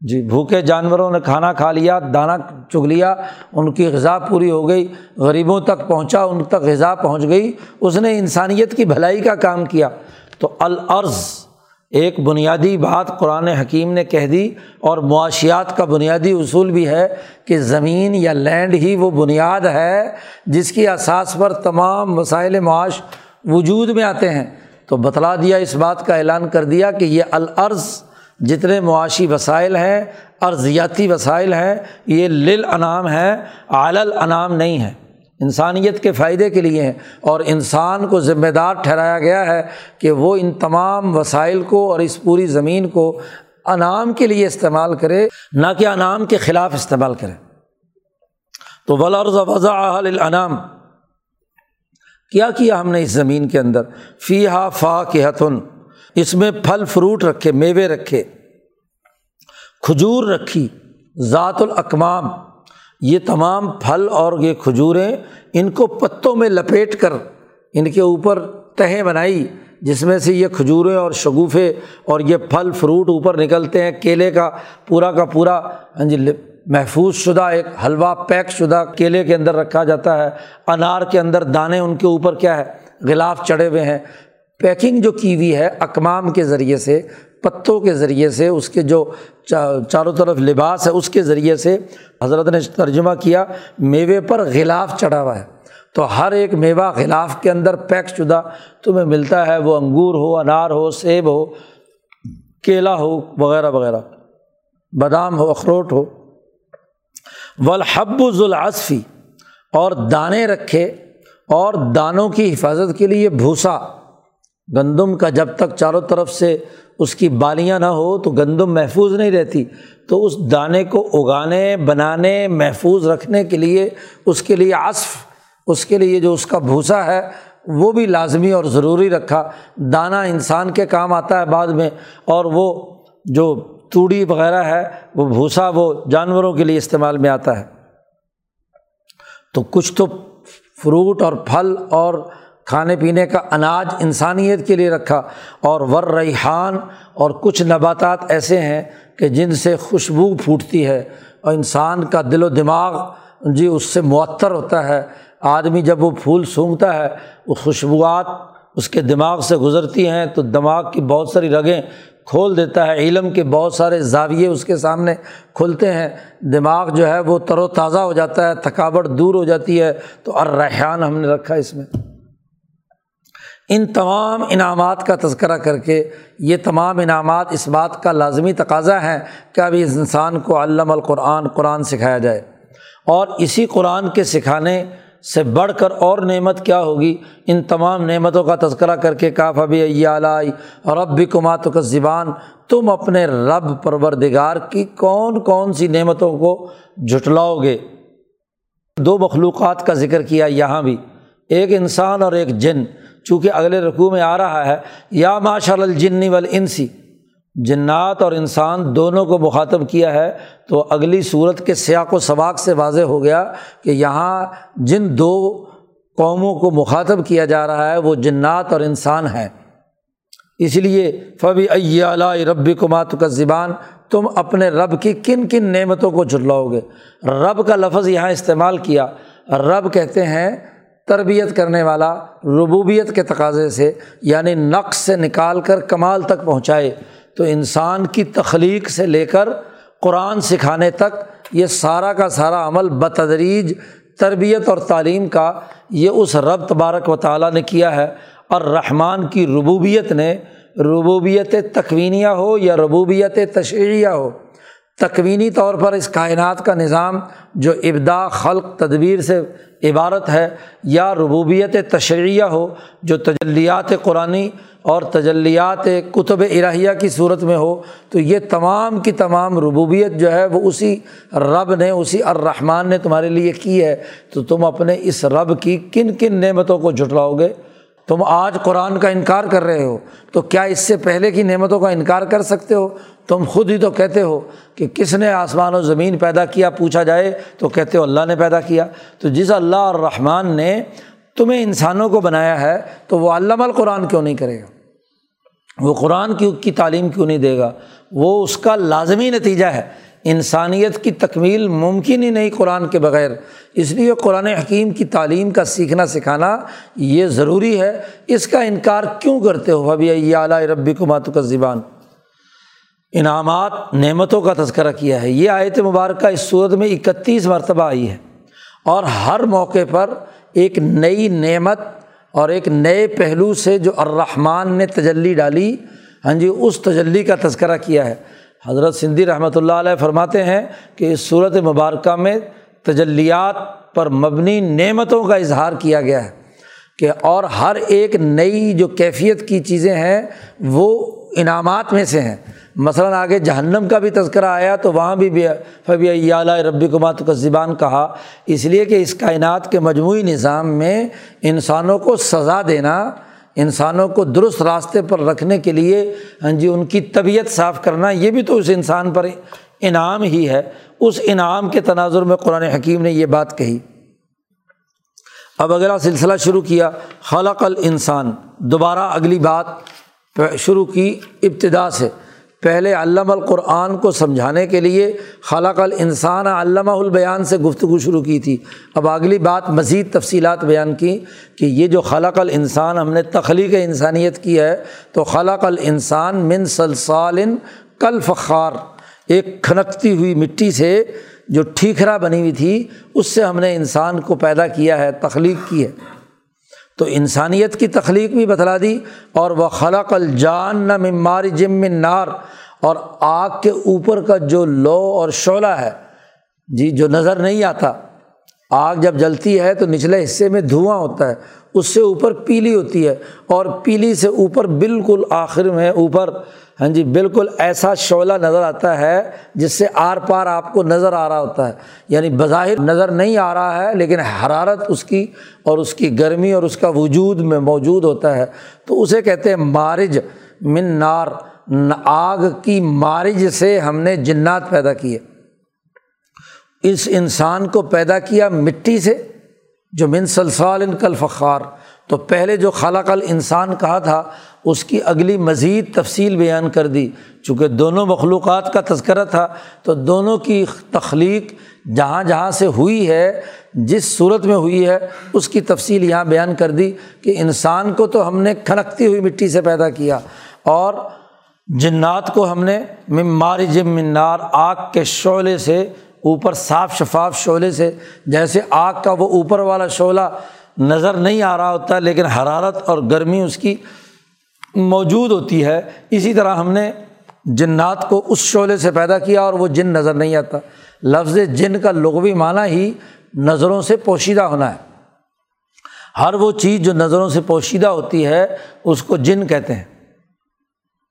جی بھوکے جانوروں نے کھانا کھا لیا، دانہ چگ لیا، ان کی غذا پوری ہو گئی، غریبوں تک پہنچا، ان تک غذا پہنچ گئی، اس نے انسانیت کی بھلائی کا کام کیا۔ تو العرض ایک بنیادی بات قرآن حکیم نے کہہ دی، اور معاشیات کا بنیادی اصول بھی ہے کہ زمین یا لینڈ ہی وہ بنیاد ہے جس کی اساس پر تمام وسائل معاش وجود میں آتے ہیں۔ تو بتلا دیا، اس بات کا اعلان کر دیا کہ یہ العرض جتنے معاشی وسائل ہیں ارضیاتی وسائل ہیں، یہ لل انعام ہے اعلی انعام نہیں ہے انسانیت کے فائدے کے لیے ہیں۔ اور انسان کو ذمہ دار ٹھہرایا گیا ہے کہ وہ ان تمام وسائل کو اور اس پوری زمین کو انعام کے لیے استعمال کرے، نہ کہ انعام کے خلاف استعمال کرے۔ تو ولرز وضا انعام کیا کیا ہم نے اس زمین کے اندر؟ فی ہا فا کے اس میں پھل فروٹ رکھے، میوے رکھے، کھجور رکھی، ذات الاقمام یہ تمام پھل اور یہ کھجوریں ان کو پتوں میں لپیٹ کر، ان کے اوپر تہیں بنائی، جس میں سے یہ کھجوریں اور شگوفے اور یہ پھل فروٹ اوپر نکلتے ہیں، کیلے کا پورا کا پورا ہاں جی، محفوظ شدہ ایک حلوہ پیک شدہ کیلے کے اندر رکھا جاتا ہے، انار کے اندر دانے ان کے اوپر کیا ہے، غلاف چڑھے ہوئے ہیں پیکنگ جو کی ہوئی ہے اقمام کے ذریعے سے، پتوں کے ذریعے سے، اس کے جو چاروں طرف لباس ہے، اس کے ذریعے سے حضرت نے ترجمہ کیا، میوے پر غلاف چڑھا ہوا ہے۔ تو ہر ایک میوہ غلاف کے اندر پیک شدہ تمہیں ملتا ہے، وہ انگور ہو، انار ہو، سیب ہو، کیلا ہو، وغیرہ وغیرہ۔ بادام ہو، اخروٹ ہو۔ ولحب ذوالعصفی اور دانے رکھے اور دانوں کی حفاظت کے لیے بھوسا۔ گندم کا جب تک چاروں طرف سے اس کی بالیاں نہ ہو تو گندم محفوظ نہیں رہتی۔ تو اس دانے کو اگانے، بنانے، محفوظ رکھنے کے لیے، اس کے لیے عصف، اس کے لیے جو اس کا بھوسا ہے، وہ بھی لازمی اور ضروری رکھا۔ دانہ انسان کے کام آتا ہے بعد میں، اور وہ جو توڑی وغیرہ ہے، وہ بھوسا وہ جانوروں کے لیے استعمال میں آتا ہے۔ تو کچھ تو فروٹ اور پھل اور کھانے پینے کا اناج انسانیت کے لیے رکھا اور ور ریحان اور کچھ نباتات ایسے ہیں کہ جن سے خوشبو پھوٹتی ہے اور انسان کا دل و دماغ جی اس سے معطر ہوتا ہے۔ آدمی جب وہ پھول سونگتا ہے، وہ خوشبوات اس کے دماغ سے گزرتی ہیں تو دماغ کی بہت ساری رگیں کھول دیتا ہے، علم کے بہت سارے زاویے اس کے سامنے کھلتے ہیں۔ دماغ جو ہے وہ تر و تازہ ہو جاتا ہے، تھکاوٹ دور ہو جاتی ہے۔ تو ارحان ہم نے رکھا اس میں۔ ان تمام انعامات کا تذکرہ کر کے یہ تمام انعامات اس بات کا لازمی تقاضا ہے کہ ابھی اس انسان کو علم القرآن قرآن سکھایا جائے۔ اور اسی قرآن کے سکھانے سے بڑھ کر اور نعمت کیا ہوگی؟ ان تمام نعمتوں کا تذکرہ کر کے کاف ابھی علائی اور اب بھی کمات کا زبان تم اپنے رب پروردگار کی کون کون سی نعمتوں کو جھٹلاؤ گے؟ دو مخلوقات کا ذکر کیا یہاں بھی، ایک انسان اور ایک جن۔ چونکہ اگلے رقوع میں آ رہا ہے، یا ماشاء الجنی انسی جنات اور انسان دونوں کو مخاطب کیا ہے، تو اگلی صورت کے سیاق و سباق سے واضح ہو گیا کہ یہاں جن دو قوموں کو مخاطب کیا جا رہا ہے، وہ جنات اور انسان ہیں۔ اس لیے فبی ائی رب کمات کا زبان تم اپنے رب کی کن کن نعمتوں کو جھلاؤ گے۔ رب کا لفظ یہاں استعمال کیا۔ رب کہتے ہیں تربیت کرنے والا ربوبیت کے تقاضے سے یعنی نقص سے نکال کر کمال تک پہنچائے، تو انسان کی تخلیق سے لے کر قرآن سکھانے تک یہ سارا کا سارا عمل بتدریج تربیت اور تعلیم کا یہ اس رب تبارک و تعالیٰ نے کیا ہے۔ اور رحمان کی ربوبیت نے، ربوبیت تکوینیہ ہو یا ربوبیت تشریعیہ ہو تکوینی طور پر اس کائنات کا نظام جو ابدا خلق تدبیر سے عبارت ہے یا ربوبیت تشریعیہ ہو، جو تجلیات قرآن اور تجلیات کتب الہیہ کی صورت میں ہو، تو یہ تمام کی تمام ربوبیت جو ہے وہ اسی رب نے، اسی الرحمٰن نے تمہارے لیے کی ہے۔ تو تم اپنے اس رب کی کن کن نعمتوں کو جھٹلاؤ گے؟ تم آج قرآن کا انکار کر رہے ہو، تو کیا اس سے پہلے کی نعمتوں کا انکار کر سکتے ہو؟ تم خود ہی تو کہتے ہو کہ کس نے آسمان و زمین پیدا کیا، پوچھا جائے تو کہتے ہو اللہ نے پیدا کیا۔ تو جس اللہ اور رحمان نے تمہیں انسانوں کو بنایا ہے، تو وہ علامہ القرآن کیوں نہیں کرے گا؟ وہ قرآن کی کی تعلیم کیوں نہیں دے گا؟ وہ اس کا لازمی نتیجہ ہے۔ انسانیت کی تکمیل ممکن ہی نہیں قرآن کے بغیر۔ اس لیے قرآن حکیم کی تعلیم کا سیکھنا سکھانا یہ ضروری ہے۔ اس کا انکار کیوں کرتے ہو؟ ابھی یہ اعلیٰ ربی کو ماتو کا زبان انعامات نعمتوں کا تذکرہ کیا ہے۔ یہ آیت مبارکہ اس صورت میں اکتیس مرتبہ آئی ہے۔ اور ہر موقع پر ایک نئی نعمت اور ایک نئے پہلو سے جو الرحمٰن نے تجلی ڈالی ہاں جی اس تجلی کا تذکرہ کیا ہے۔ حضرت سندھی رحمۃ اللہ علیہ فرماتے ہیں کہ اس صورت مبارکہ میں تجلیات پر مبنی نعمتوں کا اظہار کیا گیا ہے کہ اور ہر ایک نئی جو کیفیت کی چیزیں ہیں وہ انعامات میں سے ہیں۔ مثلاً آگے جہنم کا بھی تذکرہ آیا تو وہاں بھی فبی اعلیٰ ربی کمات کا زبان کہا، اس لیے کہ اس کائنات کے مجموعی نظام میں انسانوں کو سزا دینا انسانوں کو درست راستے پر رکھنے کے لیے ہاں جی ان کی طبیعت صاف کرنا، یہ بھی تو اس انسان پر انعام ہی ہے۔ اس انعام کے تناظر میں قرآن حکیم نے یہ بات کہی۔ اب اگلا سلسلہ شروع کیا، خلق ال انسان دوبارہ اگلی بات شروع کی ابتدا سے۔ پہلے علامہ القرآن کو سمجھانے کے لیے خلق الانسان علامہ البیان سے گفتگو شروع کی تھی۔ اب اگلی بات مزید تفصیلات بیان کی کہ یہ جو خلق الانسان ہم نے تخلیق انسانیت کی ہے، تو خلق الانسان من سلسال کل فخار، ایک کھنکتی ہوئی مٹی سے جو ٹھیکرا بنی ہوئی تھی، اس سے ہم نے انسان کو پیدا کیا ہے، تخلیق کی ہے۔ تو انسانیت کی تخلیق بھی بتلا دی اور وہ خلق الجان نہ ممار جم نار اور آگ کے اوپر کا جو لو اور شعلہ ہے جی جو نظر نہیں آتا۔ آگ جب جلتی ہے تو نچلے حصے میں دھواں ہوتا ہے، اس سے اوپر پیلی ہوتی ہے اور پیلی سے اوپر بالکل آخر میں اوپر ہاں جی بالکل ایسا شعلہ نظر آتا ہے جس سے آر پار آپ کو نظر آ رہا ہوتا ہے۔ یعنی بظاہر نظر نہیں آ رہا ہے، لیکن حرارت اس کی اور اس کی گرمی اور اس کا وجود میں موجود ہوتا ہے۔ تو اسے کہتے ہیں مارج من نار۔ آگ کی مارج سے ہم نے جنات پیدا کیے اس انسان کو پیدا کیا مٹی سے، جو من سلسال ان کل فخار تو پہلے جو خلق انسان کہا تھا، اس کی اگلی مزید تفصیل بیان کر دی۔ چونکہ دونوں مخلوقات کا تذکرہ تھا، تو دونوں کی تخلیق جہاں جہاں سے ہوئی ہے، جس صورت میں ہوئی ہے، اس کی تفصیل یہاں بیان کر دی کہ انسان کو تو ہم نے کھنکتی ہوئی مٹی سے پیدا کیا اور جنات کو ہم نے ممار جم منار آگ کے شعلے سے، اوپر صاف شفاف شعلے سے، جیسے آگ کا وہ اوپر والا شعلہ نظر نہیں آ رہا ہوتا لیکن حرارت اور گرمی اس کی موجود ہوتی ہے۔ اسی طرح ہم نے جنات کو اس شعلے سے پیدا کیا اور وہ جن نظر نہیں آتا۔ لفظ جن کا لغوی معنی ہی نظروں سے پوشیدہ ہونا ہے۔ ہر وہ چیز جو نظروں سے پوشیدہ ہوتی ہے، اس کو جن کہتے ہیں۔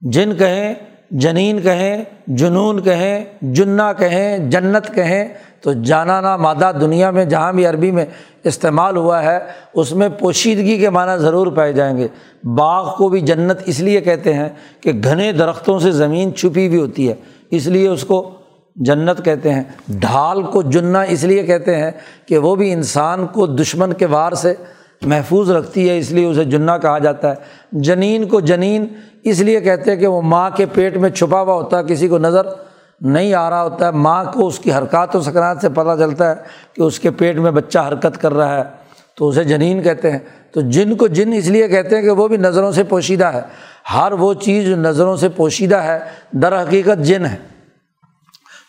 جن کہیں، جنین کہیں، جنون کہیں جنا کہیں، جنت کہیں۔ تو جانانا مادہ دنیا میں، جہاں بھی عربی میں استعمال ہوا ہے، اس میں پوشیدگی کے معنیٰ ضرور پائے جائیں گے۔ باغ کو بھی جنت اس لیے کہتے ہیں کہ گھنے درختوں سے زمین چھپی ہوئی ہوتی ہے، اس لیے اس کو جنت کہتے ہیں۔ ڈھال کو جنا اس لیے کہتے ہیں کہ وہ بھی انسان کو دشمن کے وار سے محفوظ رکھتی ہے، اس لیے اسے جنا کہا جاتا ہے۔ جنین کو جنین اس لیے کہتے ہیں کہ وہ ماں کے پیٹ میں چھپا ہوا ہوتا ہے کسی کو نظر نہیں آ رہا ہوتا ہے، ماں کو اس کی حرکات و سکرات سے پتہ چلتا ہے کہ اس کے پیٹ میں بچہ حرکت کر رہا ہے، تو اسے جنین کہتے ہیں۔ تو جن کو جن اس لیے کہتے ہیں کہ وہ بھی نظروں سے پوشیدہ ہے۔ ہر وہ چیز جو نظروں سے پوشیدہ ہے، در حقیقت جن ہے۔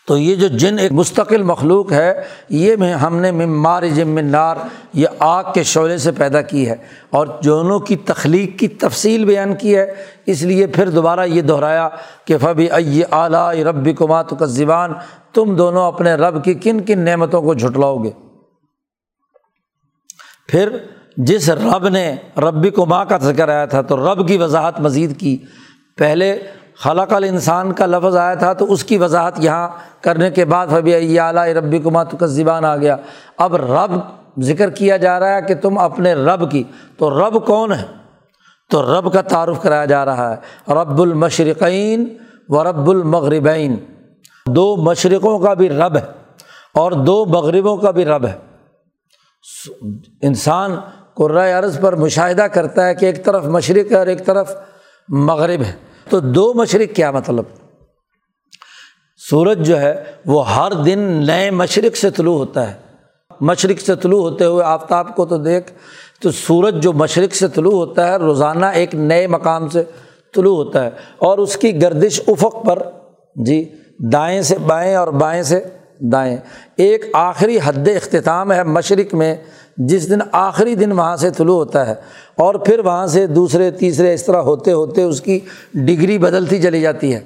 تو یہ جو جن ایک مستقل مخلوق ہے، یہ ہم نے ممار جم نار، یہ آگ کے شعلے سے پیدا کی ہے۔ اور جونوں کی تخلیق کی تفصیل بیان کی ہے، اس لیے پھر دوبارہ یہ دہرایا کہ فبی ائی اعلیٰ رب کمات کا زبان تم دونوں اپنے رب کی کن کن نعمتوں کو جھٹلاؤ گے۔ پھر جس رب نے ربی کو ماں کا ذکر آیا تھا، تو رب کی وضاحت مزید کی۔ پہلے خلق انسان کا لفظ آیا تھا تو اس کی وضاحت یہاں کرنے کے بعد فبی اعلیٰ ربی کو کا زبان آ گیا۔ اب رب ذکر کیا جا رہا ہے کہ تم اپنے رب کی، تو رب کون ہے؟ تو رب کا تعارف کرایا جا رہا ہے۔ رب المشرقین و رب المغربین۔ دو مشرقوں کا بھی رب ہے اور دو مغربوں کا بھی رب ہے۔ انسان قرۂۂ عرض پر مشاہدہ کرتا ہے کہ ایک طرف مشرق ہے اور ایک طرف مغرب ہے۔ تو دو مشرق کیا مطلب؟ سورج جو ہے وہ ہر دن نئے مشرق سے طلوع ہوتا ہے۔ مشرق سے طلوع ہوتے ہوئے آفتاب کو تو دیکھ، تو سورج جو مشرق سے طلوع ہوتا ہے، روزانہ ایک نئے مقام سے طلوع ہوتا ہے۔ اور اس کی گردش افق پر جی دائیں سے بائیں اور بائیں سے دائیں۔ ایک آخری حد اختتام ہے مشرق میں جس دن آخری دن وہاں سے طلوع ہوتا ہے اور پھر وہاں سے دوسرے، تیسرے اس طرح ہوتے ہوتے اس کی ڈگری بدلتی چلی جاتی ہے۔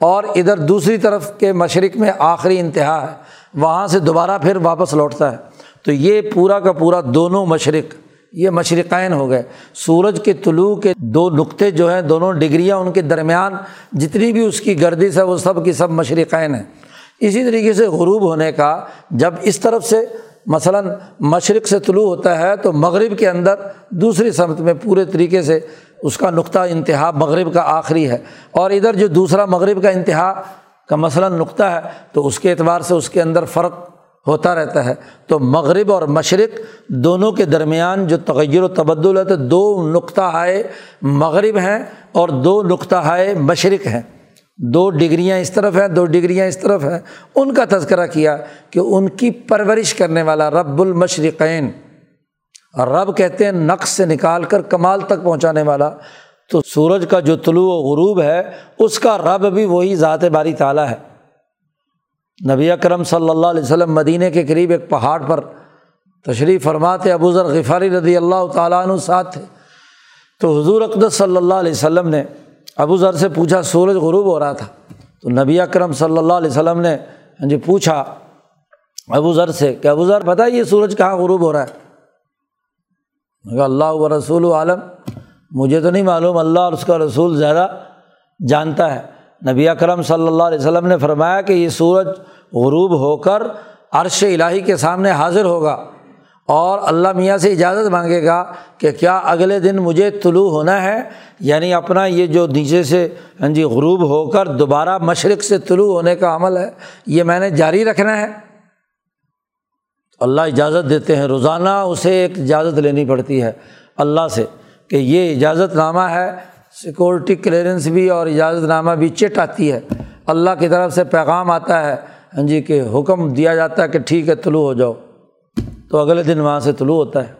اور ادھر دوسری طرف کے مشرق میں آخری انتہا ہے، وہاں سے دوبارہ پھر واپس لوٹتا ہے۔ تو یہ پورا کا پورا دونوں مشرق، یہ مشرقین ہو گئے۔ سورج کے طلوع کے دو نقطے جو ہیں، دونوں ڈگریاں ان کے درمیان جتنی بھی اس کی گردش ہے، وہ سب کی سب مشرقین ہیں۔ اسی طریقے سے غروب ہونے کا جب اس طرف سے مثلاً مشرق سے طلوع ہوتا ہے تو مغرب کے اندر دوسری سمت میں پورے طریقے سے اس کا نقطہ انتہا مغرب کا آخری ہے اور ادھر جو دوسرا مغرب کا انتہا کا مثلاً نقطہ ہے تو اس کے اعتبار سے اس کے اندر فرق ہوتا رہتا ہے۔ تو مغرب اور مشرق دونوں کے درمیان جو تغیر و تبدل ہے تو دو نقطہ ہائے مغرب ہیں اور دو نقطہ ہائے مشرق ہیں۔ دو ڈگریاں اس طرف ہیں، دو ڈگریاں اس طرف ہیں۔ ان کا تذکرہ کیا کہ ان کی پرورش کرنے والا رب المشرقین، رب کہتے ہیں نقص سے نکال کر کمال تک پہنچانے والا۔ تو سورج کا جو طلوع و غروب ہے، اس کا رب بھی وہی ذات باری تعالیٰ ہے۔ نبی اکرم صلی اللہ علیہ وسلم مدینہ کے قریب ایک پہاڑ پر تشریف فرماتے، ابو ذر غفاری رضی اللہ تعالیٰ عنہ ساتھ تھے۔ تو حضور اقدس صلی اللہ علیہ وسلم نے ابو ذر سے پوچھا، سورج غروب ہو رہا تھا۔ تو نبی اکرم صلی اللہ علیہ وسلم نے ہاں جی پوچھا ابو ذر سے کہ ابو ذر، پتہ یہ سورج کہاں غروب ہو رہا ہے؟ اللہ و رسول عالم، مجھے تو نہیں معلوم، اللہ اور اس کا رسول زیادہ جانتا ہے۔ نبی اکرم صلی اللہ علیہ وسلم نے فرمایا کہ یہ سورج غروب ہو کر عرش الٰہی کے سامنے حاضر ہوگا۔ اور اللہ میاں سے اجازت مانگے گا کہ کیا اگلے دن مجھے طلوع ہونا ہے؟ یعنی اپنا یہ جو نیچے سے ہاں جی غروب ہو کر دوبارہ مشرق سے طلوع ہونے کا عمل ہے، یہ میں نے جاری رکھنا ہے۔ اللہ اجازت دیتے ہیں، روزانہ اسے ایک اجازت لینی پڑتی ہے اللہ سے کہ یہ اجازت نامہ ہے، سیکورٹی کلیئرنس بھی اور اجازت نامہ بھی چٹ آتی ہے۔ اللہ کی طرف سے پیغام آتا ہے ہاں جی کہ حکم دیا جاتا ہے کہ ٹھیک ہے، طلوع ہو جاؤ۔ تو اگلے دن وہاں سے طلوع ہوتا ہے۔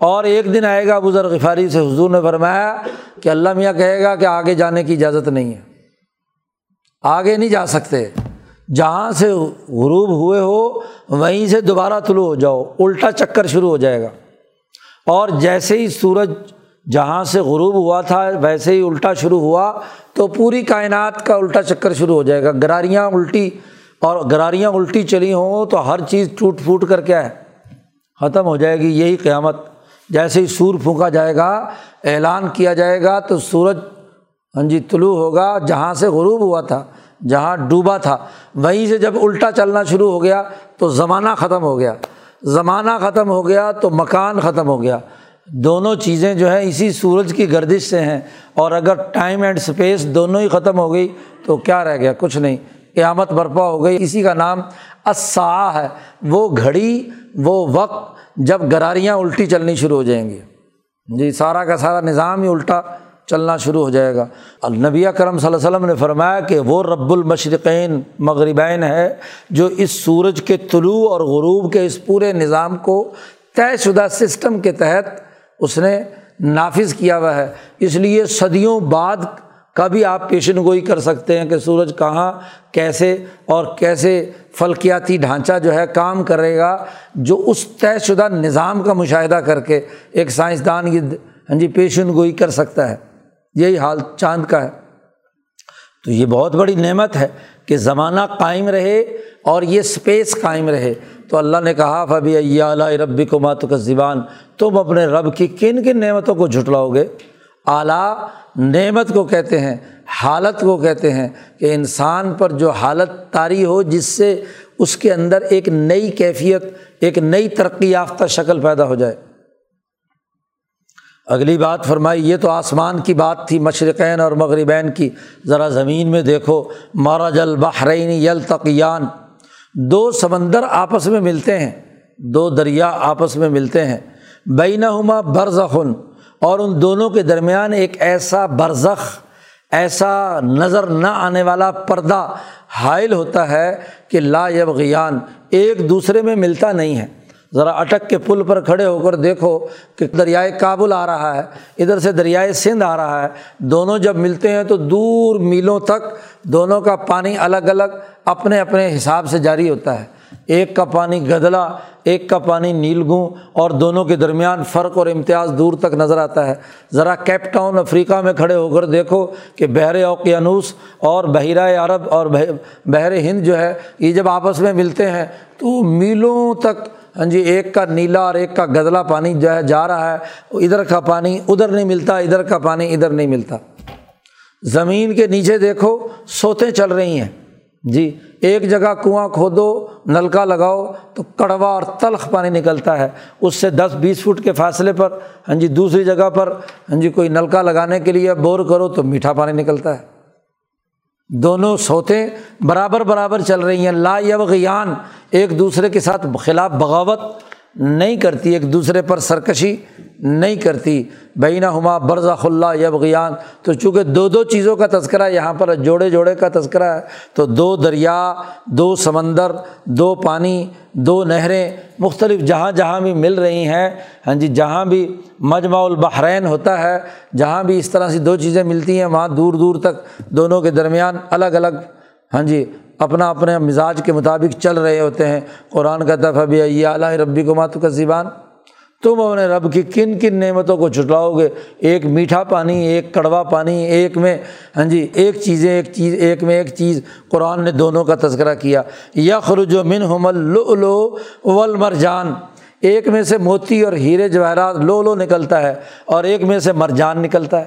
اور ایک دن آئے گا ذر غفاری سے حضور نے فرمایا کہ اللہ میاں کہے گا کہ آگے جانے کی اجازت نہیں ہے۔ آگے نہیں جا سکتے۔ جہاں سے غروب ہوئے ہو، وہیں سے دوبارہ طلوع ہو جاؤ۔ الٹا چکر شروع ہو جائے گا۔ اور جیسے ہی سورج جہاں سے غروب ہوا تھا، ویسے ہی الٹا شروع ہوا، تو پوری کائنات کا الٹا چکر شروع ہو جائے گا۔ گراریاں الٹی، اور گراریاں الٹی چلی ہوں تو ہر چیز ٹوٹ پھوٹ کر کیا ہے ختم ہو جائے گی، یہی قیامت۔ جیسے ہی سور پھونکا جائے گا، اعلان کیا جائے گا، تو سورج ہاں جی طلوع ہوگا، جہاں سے غروب ہوا تھا، جہاں ڈوبا تھا، وہیں سے جب الٹا چلنا شروع ہو گیا، تو زمانہ ختم ہو گیا۔ زمانہ ختم ہو گیا تو مکان ختم ہو گیا۔ دونوں چیزیں جو ہیں اسی سورج کی گردش سے ہیں۔ اور اگر ٹائم اینڈ اسپیس دونوں ہی ختم ہو گئی، تو کیا رہ گیا؟ کچھ نہیں۔ قیامت برپا ہو گئی۔ اسی کا نام اسا ہے۔ وہ گھڑی وہ وقت جب گراریاں الٹی چلنی شروع ہو جائیں گی۔ جی سارا کا سارا نظام ہی الٹا چلنا شروع ہو جائے گا۔ النبی کرم صلی اللہ علیہ وسلم نے فرمایا کہ وہ رب المشرقین مغربین ہے جو اس سورج کے طلوع اور غروب کے اس پورے نظام کو طے شدہ سسٹم کے تحت اس نے نافذ کیا ہوا ہے۔ اس لیے صدیوں بعد کبھی آپ پیشن گوئی کر سکتے ہیں کہ سورج کہاں، کیسے اور کیسے فلکیاتی ڈھانچہ جو ہے کام کرے گا، جو اس طے شدہ نظام کا مشاہدہ کر کے ایک سائنسدان یہ ہاں جی پیشن گوئی کر سکتا ہے۔ یہی حال چاند کا ہے۔ تو یہ بہت بڑی نعمت ہے کہ زمانہ قائم رہے اور یہ اسپیس قائم رہے۔ تو اللہ نے کہا فبی اللہ ربی کو ماتو کا زبان تم اپنے رب کی کن کن نعمتوں کو جھٹلاؤ گے؟ اعلیٰ نعمت کو کہتے ہیں، حالت کو کہتے ہیں کہ انسان پر جو حالت طاری ہو، جس سے اس کے اندر ایک نئی کیفیت، ایک نئی ترقی یافتہ شکل پیدا ہو جائے۔ اگلی بات فرمائی، یہ تو آسمان کی بات تھی، مشرقین اور مغربین کی۔ ذرا زمین میں دیکھو مارا جل بحرین یل تقیان دو سمندر آپس میں ملتے ہیں، دو دریا آپس میں ملتے ہیں۔ بینہما برزخن۔ اور ان دونوں کے درمیان ایک ایسا برزخ، ایسا نظر نہ آنے والا پردہ حائل ہوتا ہے کہ لا یبغیان، ایک دوسرے میں ملتا نہیں ہے۔ ذرا اٹک کے پل پر کھڑے ہو کر دیکھو کہ دریائے کابل آ رہا ہے، ادھر سے دریائے سندھ آ رہا ہے۔ دونوں جب ملتے ہیں تو دور میلوں تک دونوں کا پانی الگ الگ اپنے اپنے حساب سے جاری ہوتا ہے۔ ایک کا پانی گدلا، ایک کا پانی نیلگوں، اور دونوں کے درمیان فرق اور امتیاز دور تک نظر آتا ہے۔ ذرا کیپ ٹاؤن افریقہ میں کھڑے ہو کر دیکھو کہ بحر اوقیانوس اور بحیرۂ عرب اور بحر ہند جو ہے، یہ جب آپس میں ملتے ہیں تو میلوں تک ہاں جی ایک کا نیلا اور ایک کا گدلا پانی جو ہے، جا رہا ہے۔ ادھر کا پانی ادھر نہیں ملتا، ادھر کا پانی ادھر نہیں ملتا۔ زمین کے نیچے دیکھو، سوتیں چل رہی ہیں۔ جی ایک جگہ کنواں کھودو، نلکا لگاؤ، تو کڑوا اور تلخ پانی نکلتا ہے۔ اس سے دس، بیس فٹ کے فاصلے پر ہاں جی دوسری جگہ پر ہاں جی کوئی نلکا لگانے کے لیے بور کرو تو میٹھا پانی نکلتا ہے۔ دونوں سوتیں برابر برابر چل رہی ہیں۔ لا یبغیان، ایک دوسرے کے ساتھ خلاف بغاوت نہیں کرتی، ایک دوسرے پر سرکشی نہیں کرتی۔ بینہ ہما برض اللہ یبغیان۔ تو چونکہ دو دو چیزوں کا تذکرہ یہاں پر جوڑے جوڑے کا تذکرہ ہے، تو دو دریا، دو سمندر، دو پانی، دو نہریں مختلف جہاں جہاں بھی مل رہی ہیں۔ ہاں جی جہاں بھی مجمع البحرین ہوتا ہے، جہاں بھی اس طرح سے دو چیزیں ملتی ہیں، وہاں دور دور تک دونوں کے درمیان الگ الگ ہاں جی اپنا اپنے مزاج کے مطابق چل رہے ہوتے ہیں۔ قرآن کا ابھی اعلیٰ ربی کو ماتو کا زبان تم اپنے رب کی کن کن نعمتوں کو چھٹلاؤ گے۔ ایک میٹھا پانی، ایک کڑوا پانی، ایک میں ہاں جی ایک چیزیں، ایک چیز، ایک میں ایک چیز۔ قرآن نے دونوں کا تذکرہ کیا۔ یا خرج و من حمل لو ول مرجان ایک میں سے موتی اور ہیرے جواہرات لو لو نکلتا ہے اور ایک میں سے مرجان نکلتا ہے۔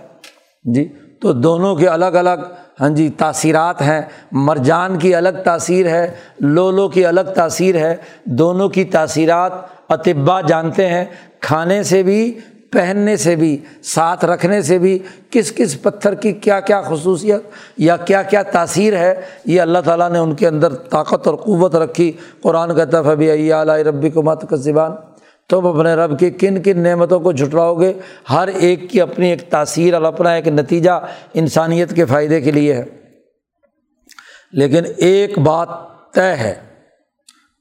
جی تو دونوں کے الگ الگ ہاں جی تاثیرات ہیں۔ مرجان کی الگ تاثیر ہے لو لو کی الگ تاثیر ہے۔ دونوں کی تاثیرات اطبا جانتے ہیں۔ کھانے سے بھی، پہننے سے بھی، ساتھ رکھنے سے بھی کس کس پتھر کی کیا کیا خصوصیت یا کیا کیا تاثیر ہے، یہ اللہ تعالیٰ نے ان کے اندر طاقت اور قوت رکھی۔ قرآن کا ابھی علیہ ربی کو مت کا زبان تم اپنے رب کی کن کن نعمتوں کو جھٹلاؤ گے؟ ہر ایک کی اپنی ایک تاثیر، اور اپنا ایک نتیجہ انسانیت کے فائدے کے لیے ہے۔ لیکن ایک بات طے ہے،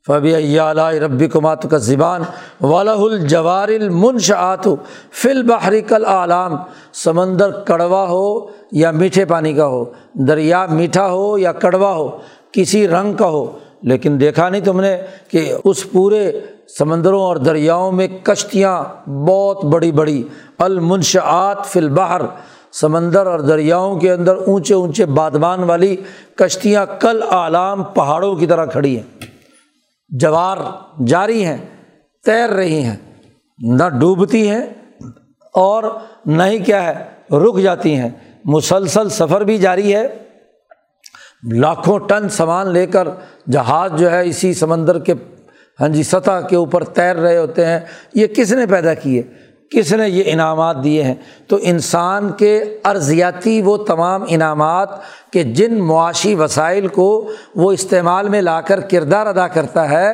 فبی علیہ ربی کمات کا زبان ولا الجوار المنش آتو فل بحری کل عالام سمندر کڑوا ہو یا میٹھے پانی کا ہو، دریا میٹھا ہو یا کڑوا ہو، کسی رنگ کا ہو۔ لیکن دیکھا نہیں تم نے کہ اس پورے سمندروں اور دریاؤں میں کشتیاں بہت بڑی بڑی۔ المنشآت فی البحر، سمندر اور دریاؤں کے اندر اونچے اونچے بادبان والی کشتیاں کل عالام پہاڑوں کی طرح کھڑی ہیں۔ جوار جاری ہیں، تیر رہی ہیں، نہ ڈوبتی ہیں اور نہ ہی کیا ہے، رک جاتی ہیں۔ مسلسل سفر بھی جاری ہے۔ لاکھوں ٹن سامان لے کر جہاز جو ہے اسی سمندر کے ہاں جی سطح کے اوپر تیر رہے ہوتے ہیں۔ یہ کس نے پیدا کیے؟ کس نے یہ انعامات دیے ہیں؟ تو انسان کے ارضیاتی وہ تمام انعامات کہ جن معاشی وسائل کو وہ استعمال میں لا کر کردار ادا کرتا ہے،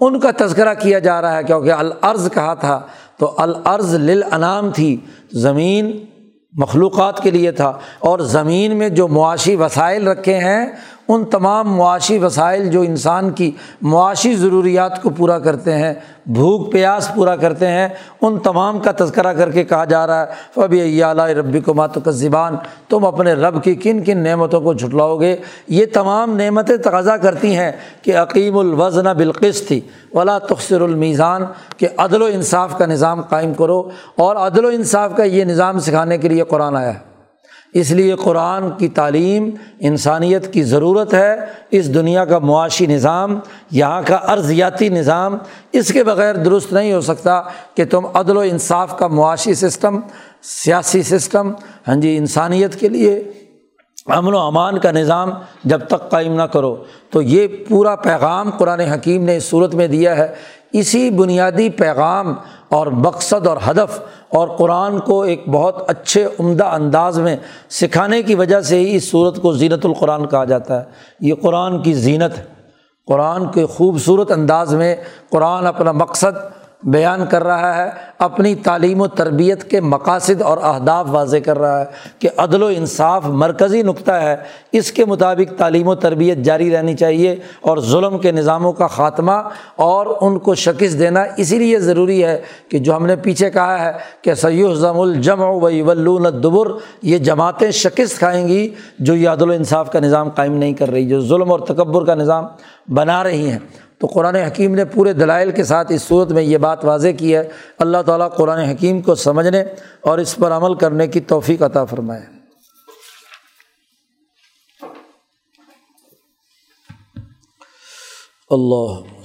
ان کا تذکرہ کیا جا رہا ہے۔ کیونکہ العرض کہا تھا، تو العرض للانام تھی، زمین مخلوقات کے لیے تھا۔ اور زمین میں جو معاشی وسائل رکھے ہیں ان تمام معاشی وسائل جو انسان کی معاشی ضروریات کو پورا کرتے ہیں، بھوک، پیاس پورا کرتے ہیں، ان تمام کا تذکرہ کر کے کہا جا رہا ہے۔ فبی اعلیٰ ربی کو ماتو کا زبان تم اپنے رب کی کن کن نعمتوں کو جھٹلاؤ گے۔ یہ تمام نعمتیں تقاضا کرتی ہیں کہ عقیم الوزن بالقص تھی ولا تخصر المیزان، کہ عدل و انصاف کا نظام قائم کرو۔ اور عدل و انصاف کا یہ نظام سکھانے کے لیے قرآن آیا ہے۔ اس لیے قرآن کی تعلیم انسانیت کی ضرورت ہے، اس دنیا کا معاشی نظام، یہاں کا ارضیاتی نظام، اس کے بغیر درست نہیں ہو سکتا کہ تم عدل و انصاف کا معاشی سسٹم، سیاسی سسٹم ہاں جی انسانیت کے لیے امن و امان کا نظام جب تک قائم نہ کرو۔ تو یہ پورا پیغام قرآن حکیم نے اس صورت میں دیا ہے اسی بنیادی پیغام اور مقصد اور ہدف اور قرآن کو ایک بہت اچھے عمدہ انداز میں سکھانے کی وجہ سے ہی اس صورت کو زینت القرآن کہا جاتا ہے۔ یہ قرآن کی زینت ہے۔ قرآن کے خوبصورت انداز میں قرآن اپنا مقصد بیان کر رہا ہے، اپنی تعلیم و تربیت کے مقاصد اور اہداف واضح کر رہا ہے کہ عدل و انصاف مرکزی نقطہ ہے۔ اس کے مطابق تعلیم و تربیت جاری رہنی چاہیے اور ظلم کے نظاموں کا خاتمہ اور ان کو شکست دینا اسی لیے ضروری ہے کہ جو ہم نے پیچھے کہا ہے کہ سید ضم الجم و ولون دبر یہ جماعتیں شکست کھائیں گی جو یہ عدل و انصاف کا نظام قائم نہیں کر رہی، جو ظلم اور تکبر کا نظام بنا رہی ہیں۔ تو قرآن حکیم نے پورے دلائل کے ساتھ اس صورت میں یہ بات واضح کی ہے۔ اللہ تعالیٰ قرآن حکیم کو سمجھنے اور اس پر عمل کرنے کی توفیق عطا فرمائے۔ اللہ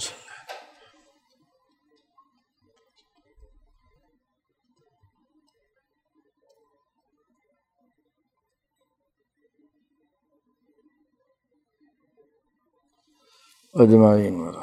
اجمعین۔